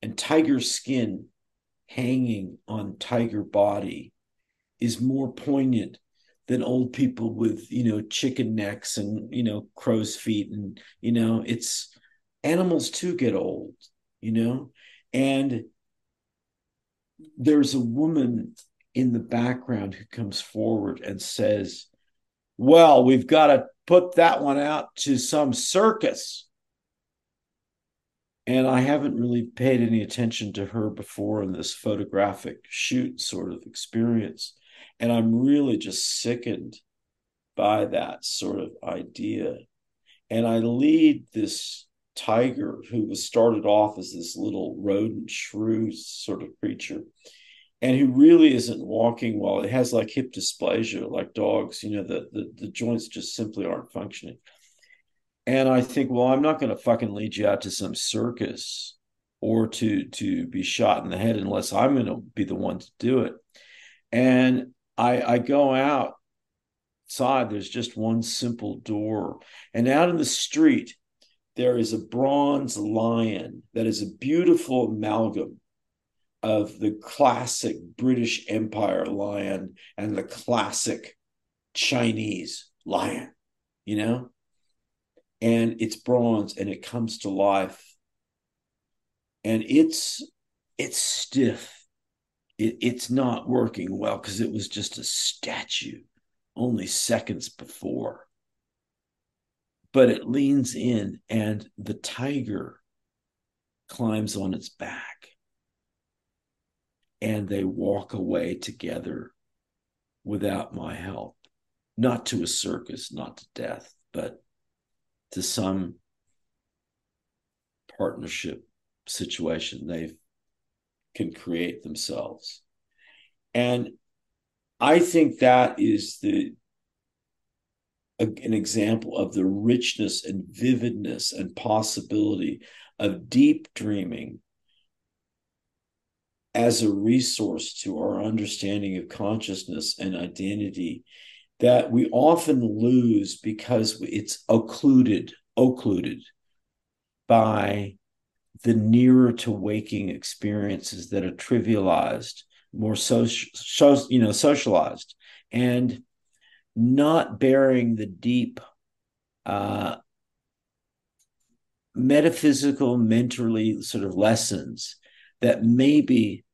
And tiger skin hanging on tiger body is more poignant than old people with you know chicken necks and you know crow's feet and you know it's animals too get old you know and there's a woman in the background who comes forward and says well we've got to put that one out to some circus and I haven't really paid any attention to her before in this photographic shoot sort of experience. And I'm really just sickened by that sort of idea. And I lead this tiger who was started off as this little rodent shrew sort of creature and who really isn't walking well. It has like hip dysplasia, like dogs, you know, the, the, the joints just simply aren't functioning. And I think, well, I'm not going to fucking lead you out to some circus or to to be shot in the head unless I'm going to be the one to do it. And I I go outside. There's just one simple door, and out in the street there is a bronze lion that is a beautiful amalgam of the classic British Empire lion and the classic Chinese lion, you know? And it's bronze and it comes to life. And it's it's stiff. It, it's not working well because it was just a statue only seconds before. But it leans in and the tiger climbs on its back and they walk away together without my help. Not to a circus, not to death, but to some partnership situation they can create themselves. And I think that is the a, an example of the richness and vividness and possibility of deep dreaming as a resource to our understanding of consciousness and identity that we often lose because it's occluded, occluded by the nearer to waking experiences that are trivialized, more social, you know, socialized, and not bearing the deep uh, metaphysical, mentally sort of lessons that maybe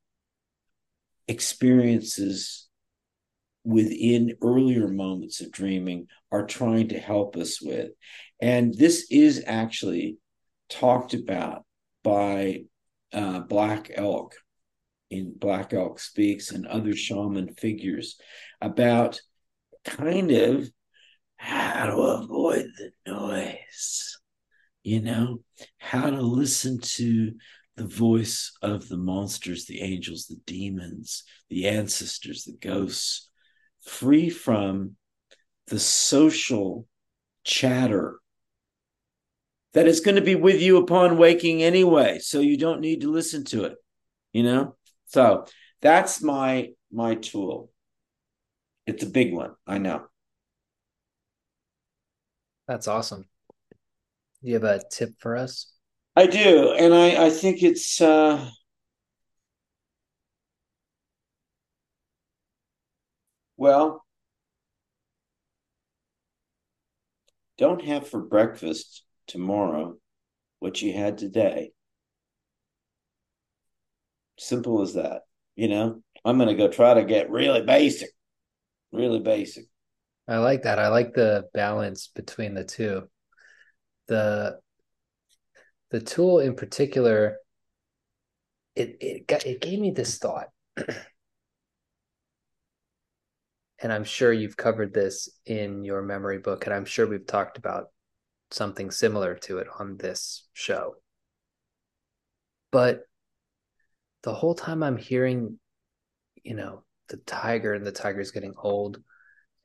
experiences within earlier moments of dreaming are trying to help us with. And this is actually talked about by uh, Black Elk in Black Elk Speaks and other shaman figures about kind of how to avoid the noise, you know, how to listen to the voice of the monsters, the angels, the demons, the ancestors, the ghosts, free from the social chatter that is going to be with you upon waking anyway. So you don't need to listen to it, you know? So that's my my tool. It's a big one, I know. That's awesome. Do you have a tip for us? I do, and I I think it's uh well, don't have for breakfast tomorrow what you had today. Simple as that. You know, I'm going to go try to get really basic, really basic. I like that. I like the balance between the two. The the tool in particular it it got it gave me this thought and i'm sure you've covered this in your memory book and i'm sure we've talked about something similar to it on this show but the whole time i'm hearing you know the tiger and the tiger's getting old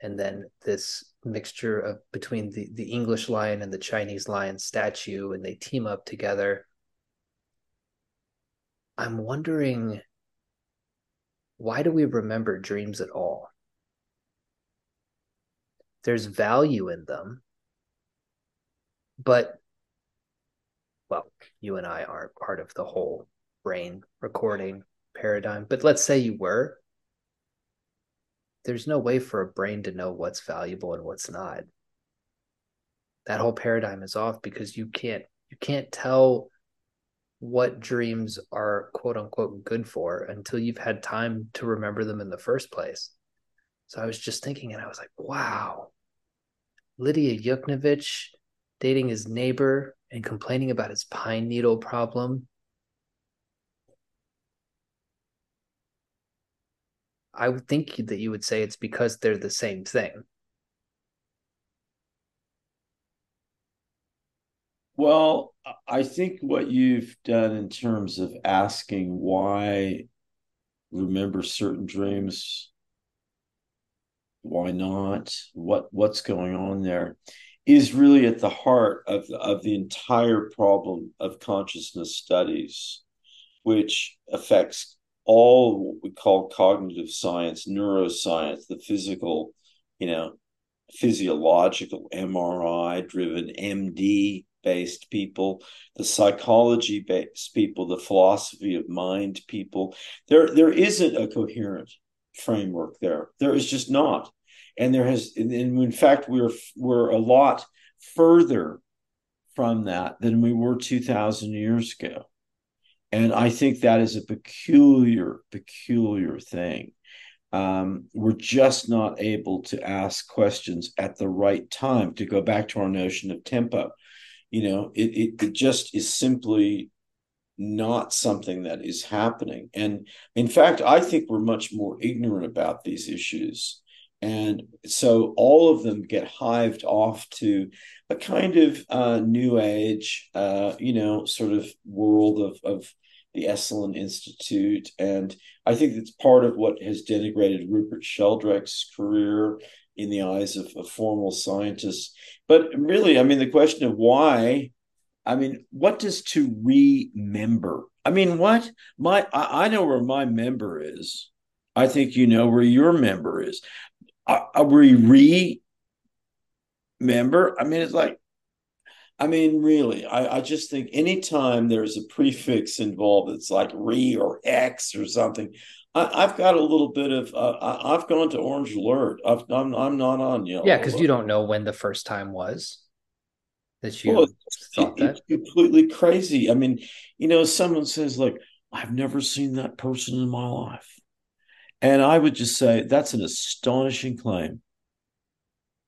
and then this mixture of between the, the English lion and the Chinese lion statue, and they team up together. I'm wondering why do we remember dreams at all? There's value in them, but well, you and I aren't part of the whole brain recording paradigm, but let's say you were there's no way for a brain to know what's valuable and what's not. That whole paradigm is off because you can't you can't tell what dreams are quote unquote good for until you've had time to remember them in the first place. So i was just thinking and i was like wow. Lidia Yuknavitch dating his neighbor and complaining about his pine needle problem I would think that you would say it's because they're the same thing. Well, I think what you've done in terms of asking why remember certain dreams, why not, what what's going on there, is really at the heart of of the entire problem of consciousness studies, which affects all what we call cognitive science, neuroscience, the physical, you know, physiological MRI driven MD based people, the psychology based people, the philosophy of mind people. There, there isn't a coherent framework there. There is just not. And there has, and in fact, we're we're a lot further from that than we were 2,000 years ago. And I think that is a peculiar, peculiar thing. Um, we're just not able to ask questions at the right time to go back to our notion of tempo. You know it, it, it just is simply not something that is happening. And in fact i think we're much more ignorant about these issues. And so all of them get hived off to a kind of uh, new age uh, you know sort of world of, of the Esalen Institute. And I think that's part of what has denigrated Rupert Sheldrake's career in the eyes of, of formal scientists. But really, I mean, the question of why, I mean, what does to remember? I mean, what my I, I know where my member is. I think you know where your member is. Are, are we remember? I mean, it's like, I mean, really, I, I just think anytime there's a prefix involved, it's like re or x or something. I, have got a little bit of. Uh, I, have gone to orange alert. i am I'm, I'm not on yellow. Yeah, because you don't know when the first time was that you well, thought it, that. It's completely crazy. I mean, you know, someone says like, "I've never seen that person in my life," and I would just say that's an astonishing claim.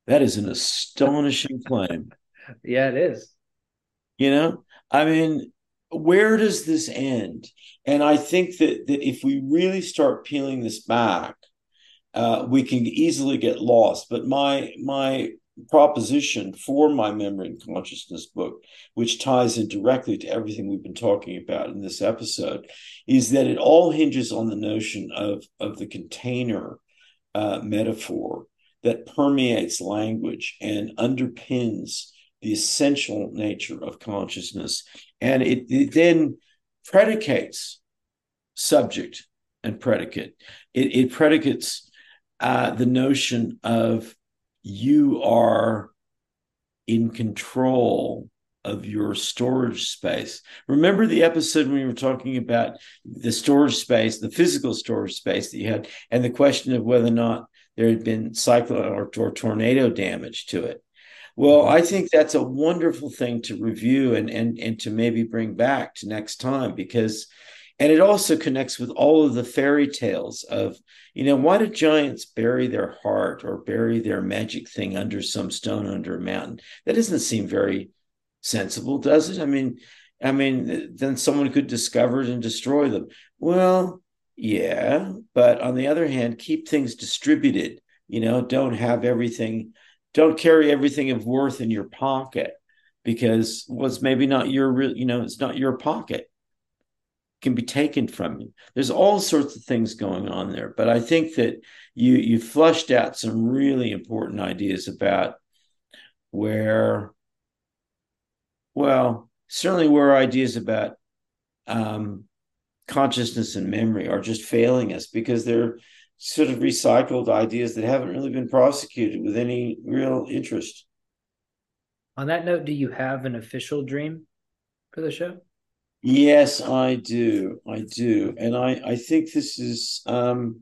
That is an astonishing claim. Yeah, it is. You know, I mean, where does this end? And I think that, that if we really start peeling this back, uh, we can easily get lost. But my my proposition for my memory and consciousness book, which ties in directly to everything we've been talking about in this episode, is that it all hinges on the notion of of the container uh, metaphor that permeates language and underpins the essential nature of consciousness. And it, it then predicates subject and predicate. It, it predicates uh, the notion of you are in control of your storage space. Remember the episode when we were talking about the storage space, the physical storage space that you had, and the question of whether or not there had been cyclone or, or tornado damage to it. Well, mm-hmm. I think that's a wonderful thing to review and and and to maybe bring back to next time because and it also connects with all of the fairy tales of you know why do giants bury their heart or bury their magic thing under some stone under a mountain? That doesn't seem very sensible does it? I mean i mean then someone could discover it and destroy them. Well yeah but on the other hand keep things distributed you know don't have everything don't carry everything of worth in your pocket because well, maybe not your real, you know, it's not your pocket. It can be taken from you. There's all sorts of things going on there, but I think that you you flushed out some really important ideas about where, well, certainly where ideas about um, consciousness and memory are just failing us because they're sort of recycled ideas that haven't really been prosecuted with any real interest. On that note, do you have an official dream for the show? Yes, I do. I do. And I, I think this is um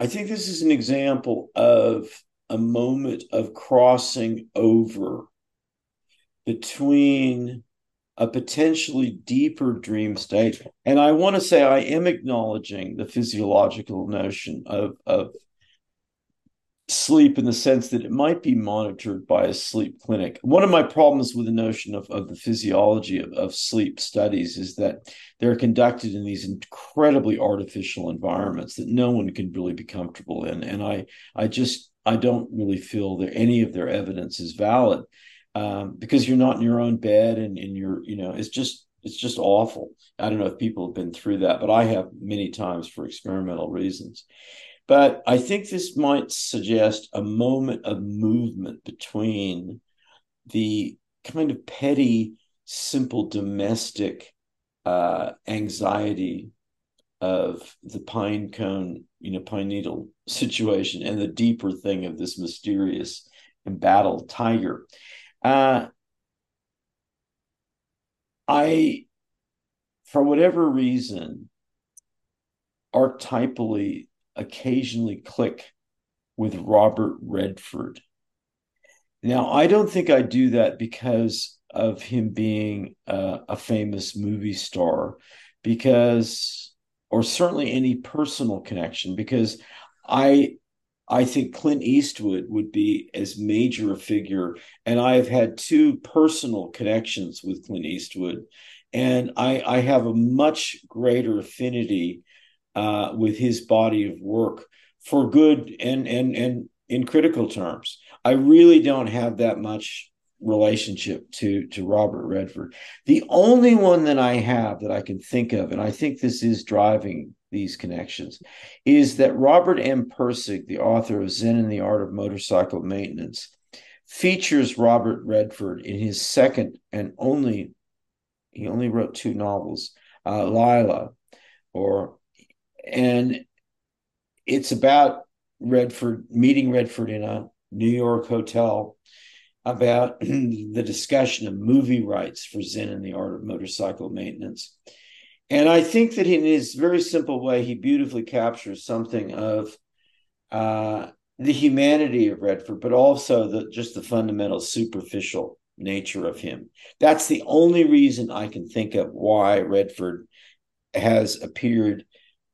I think this is an example of a moment of crossing over between a potentially deeper dream state. And I want to say I am acknowledging the physiological notion of, of sleep in the sense that it might be monitored by a sleep clinic. One of my problems with the notion of, of the physiology of, of sleep studies is that they're conducted in these incredibly artificial environments that no one can really be comfortable in. And I I just I don't really feel that any of their evidence is valid um, because you're not in your own bed and, and you're, you know, it's just, it's just awful. I don't know if people have been through that, but I have many times for experimental reasons. But I think this might suggest a moment of movement between the kind of petty, simple domestic uh, anxiety of the pine cone, you know, pine needle situation and the deeper thing of this mysterious embattled tiger. Uh, I, for whatever reason, archetypally occasionally click with Robert Redford. Now, I don't think I do that because of him being uh, a famous movie star, because, or certainly any personal connection, because I I think Clint Eastwood would be as major a figure. And I have had two personal connections with Clint Eastwood. And I, I have a much greater affinity uh, with his body of work for good and, and, and in critical terms. I really don't have that much relationship to to Robert Redford. The only one that I have that I can think of, and I think this is driving these connections is that Robert M. Pirsig, the author of Zen and the Art of Motorcycle Maintenance, features Robert Redford in his second and only, he only wrote two novels, uh, Lila, or, and it's about Redford, meeting Redford in a New York hotel about the discussion of movie rights for Zen and the Art of Motorcycle Maintenance. And I think that in his very simple way, he beautifully captures something of uh, the humanity of Redford, but also the just the fundamental superficial nature of him. That's the only reason I can think of why Redford has appeared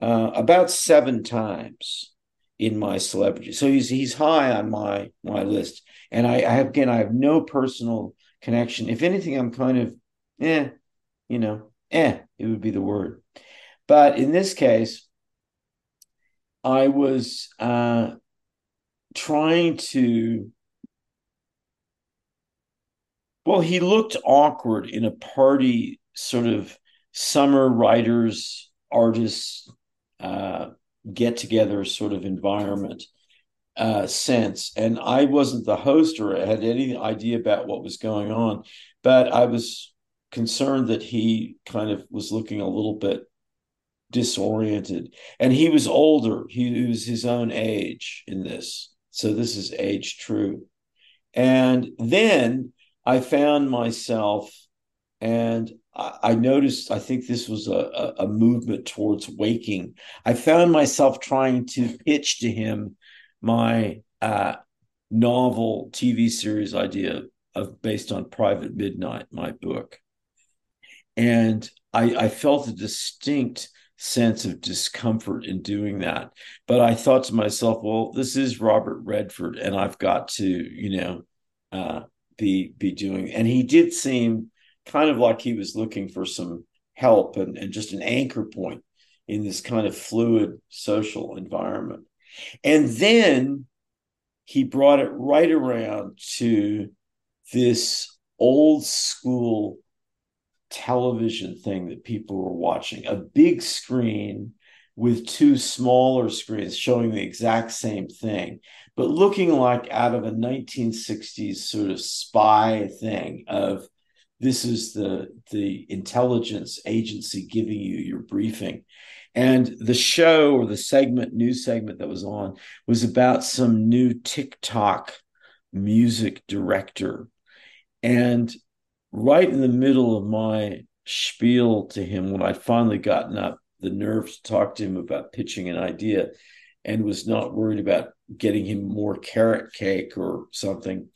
uh, about seven times in my celebrity. So he's he's high on my my list. And I, I have again I have no personal connection. If anything, I'm kind of eh, you know, eh, it would be the word. But in this case, I was uh, trying to. Well, he looked awkward in a party sort of summer writers, artists uh, get together sort of environment uh, sense. And I wasn't the host or had any idea about what was going on, but I was concerned that he kind of was looking a little bit disoriented. And he was older, he was his own age in this. So this is age true. And then I found myself, and I, noticed, I think this was a, a movement towards waking. I found myself trying to pitch to him my uh, novel TV series idea of based on Private Midnight, my book. And I, I felt a distinct sense of discomfort in doing that. But I thought to myself, well, this is Robert Redford, and I've got to, you know, uh, be be doing. And he did seem kind of like he was looking for some help and, and just an anchor point in this kind of fluid social environment. And then he brought it right around to this old school television thing that people were watching a big screen with two smaller screens showing the exact same thing, but looking like out of a 1960s sort of spy thing of this is the the intelligence agency giving you your briefing. And the show or the segment news segment that was on was about some new tiktok music director. And right in the middle of my spiel to him when I'd finally gotten up the nerve to talk to him about pitching an idea and was not worried about getting him more carrot cake or something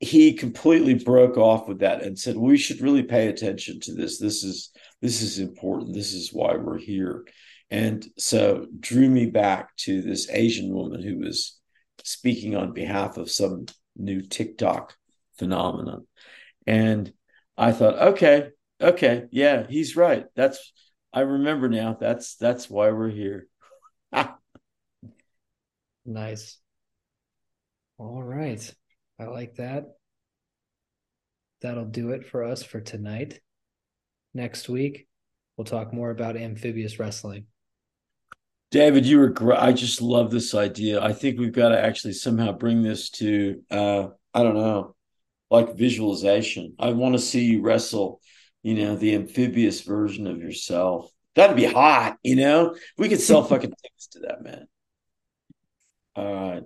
he completely broke off with that and said we should really pay attention to this. This is this is important. This is why we're here. And so drew me back to this asian woman who was speaking on behalf of some new tiktok phenomenon and I thought, okay, okay, yeah, he's right. That's I remember now. That's that's why we're here. nice. All right. I like that. That'll do it for us for tonight. Next week, we'll talk more about amphibious wrestling. David, you were great. I just love this idea. I think we've got to actually somehow bring this to, uh, I don't know, like visualization. I want to see you wrestle, you know, the amphibious version of yourself. That'd be hot, you know? We could sell fucking tickets to that, man. All right.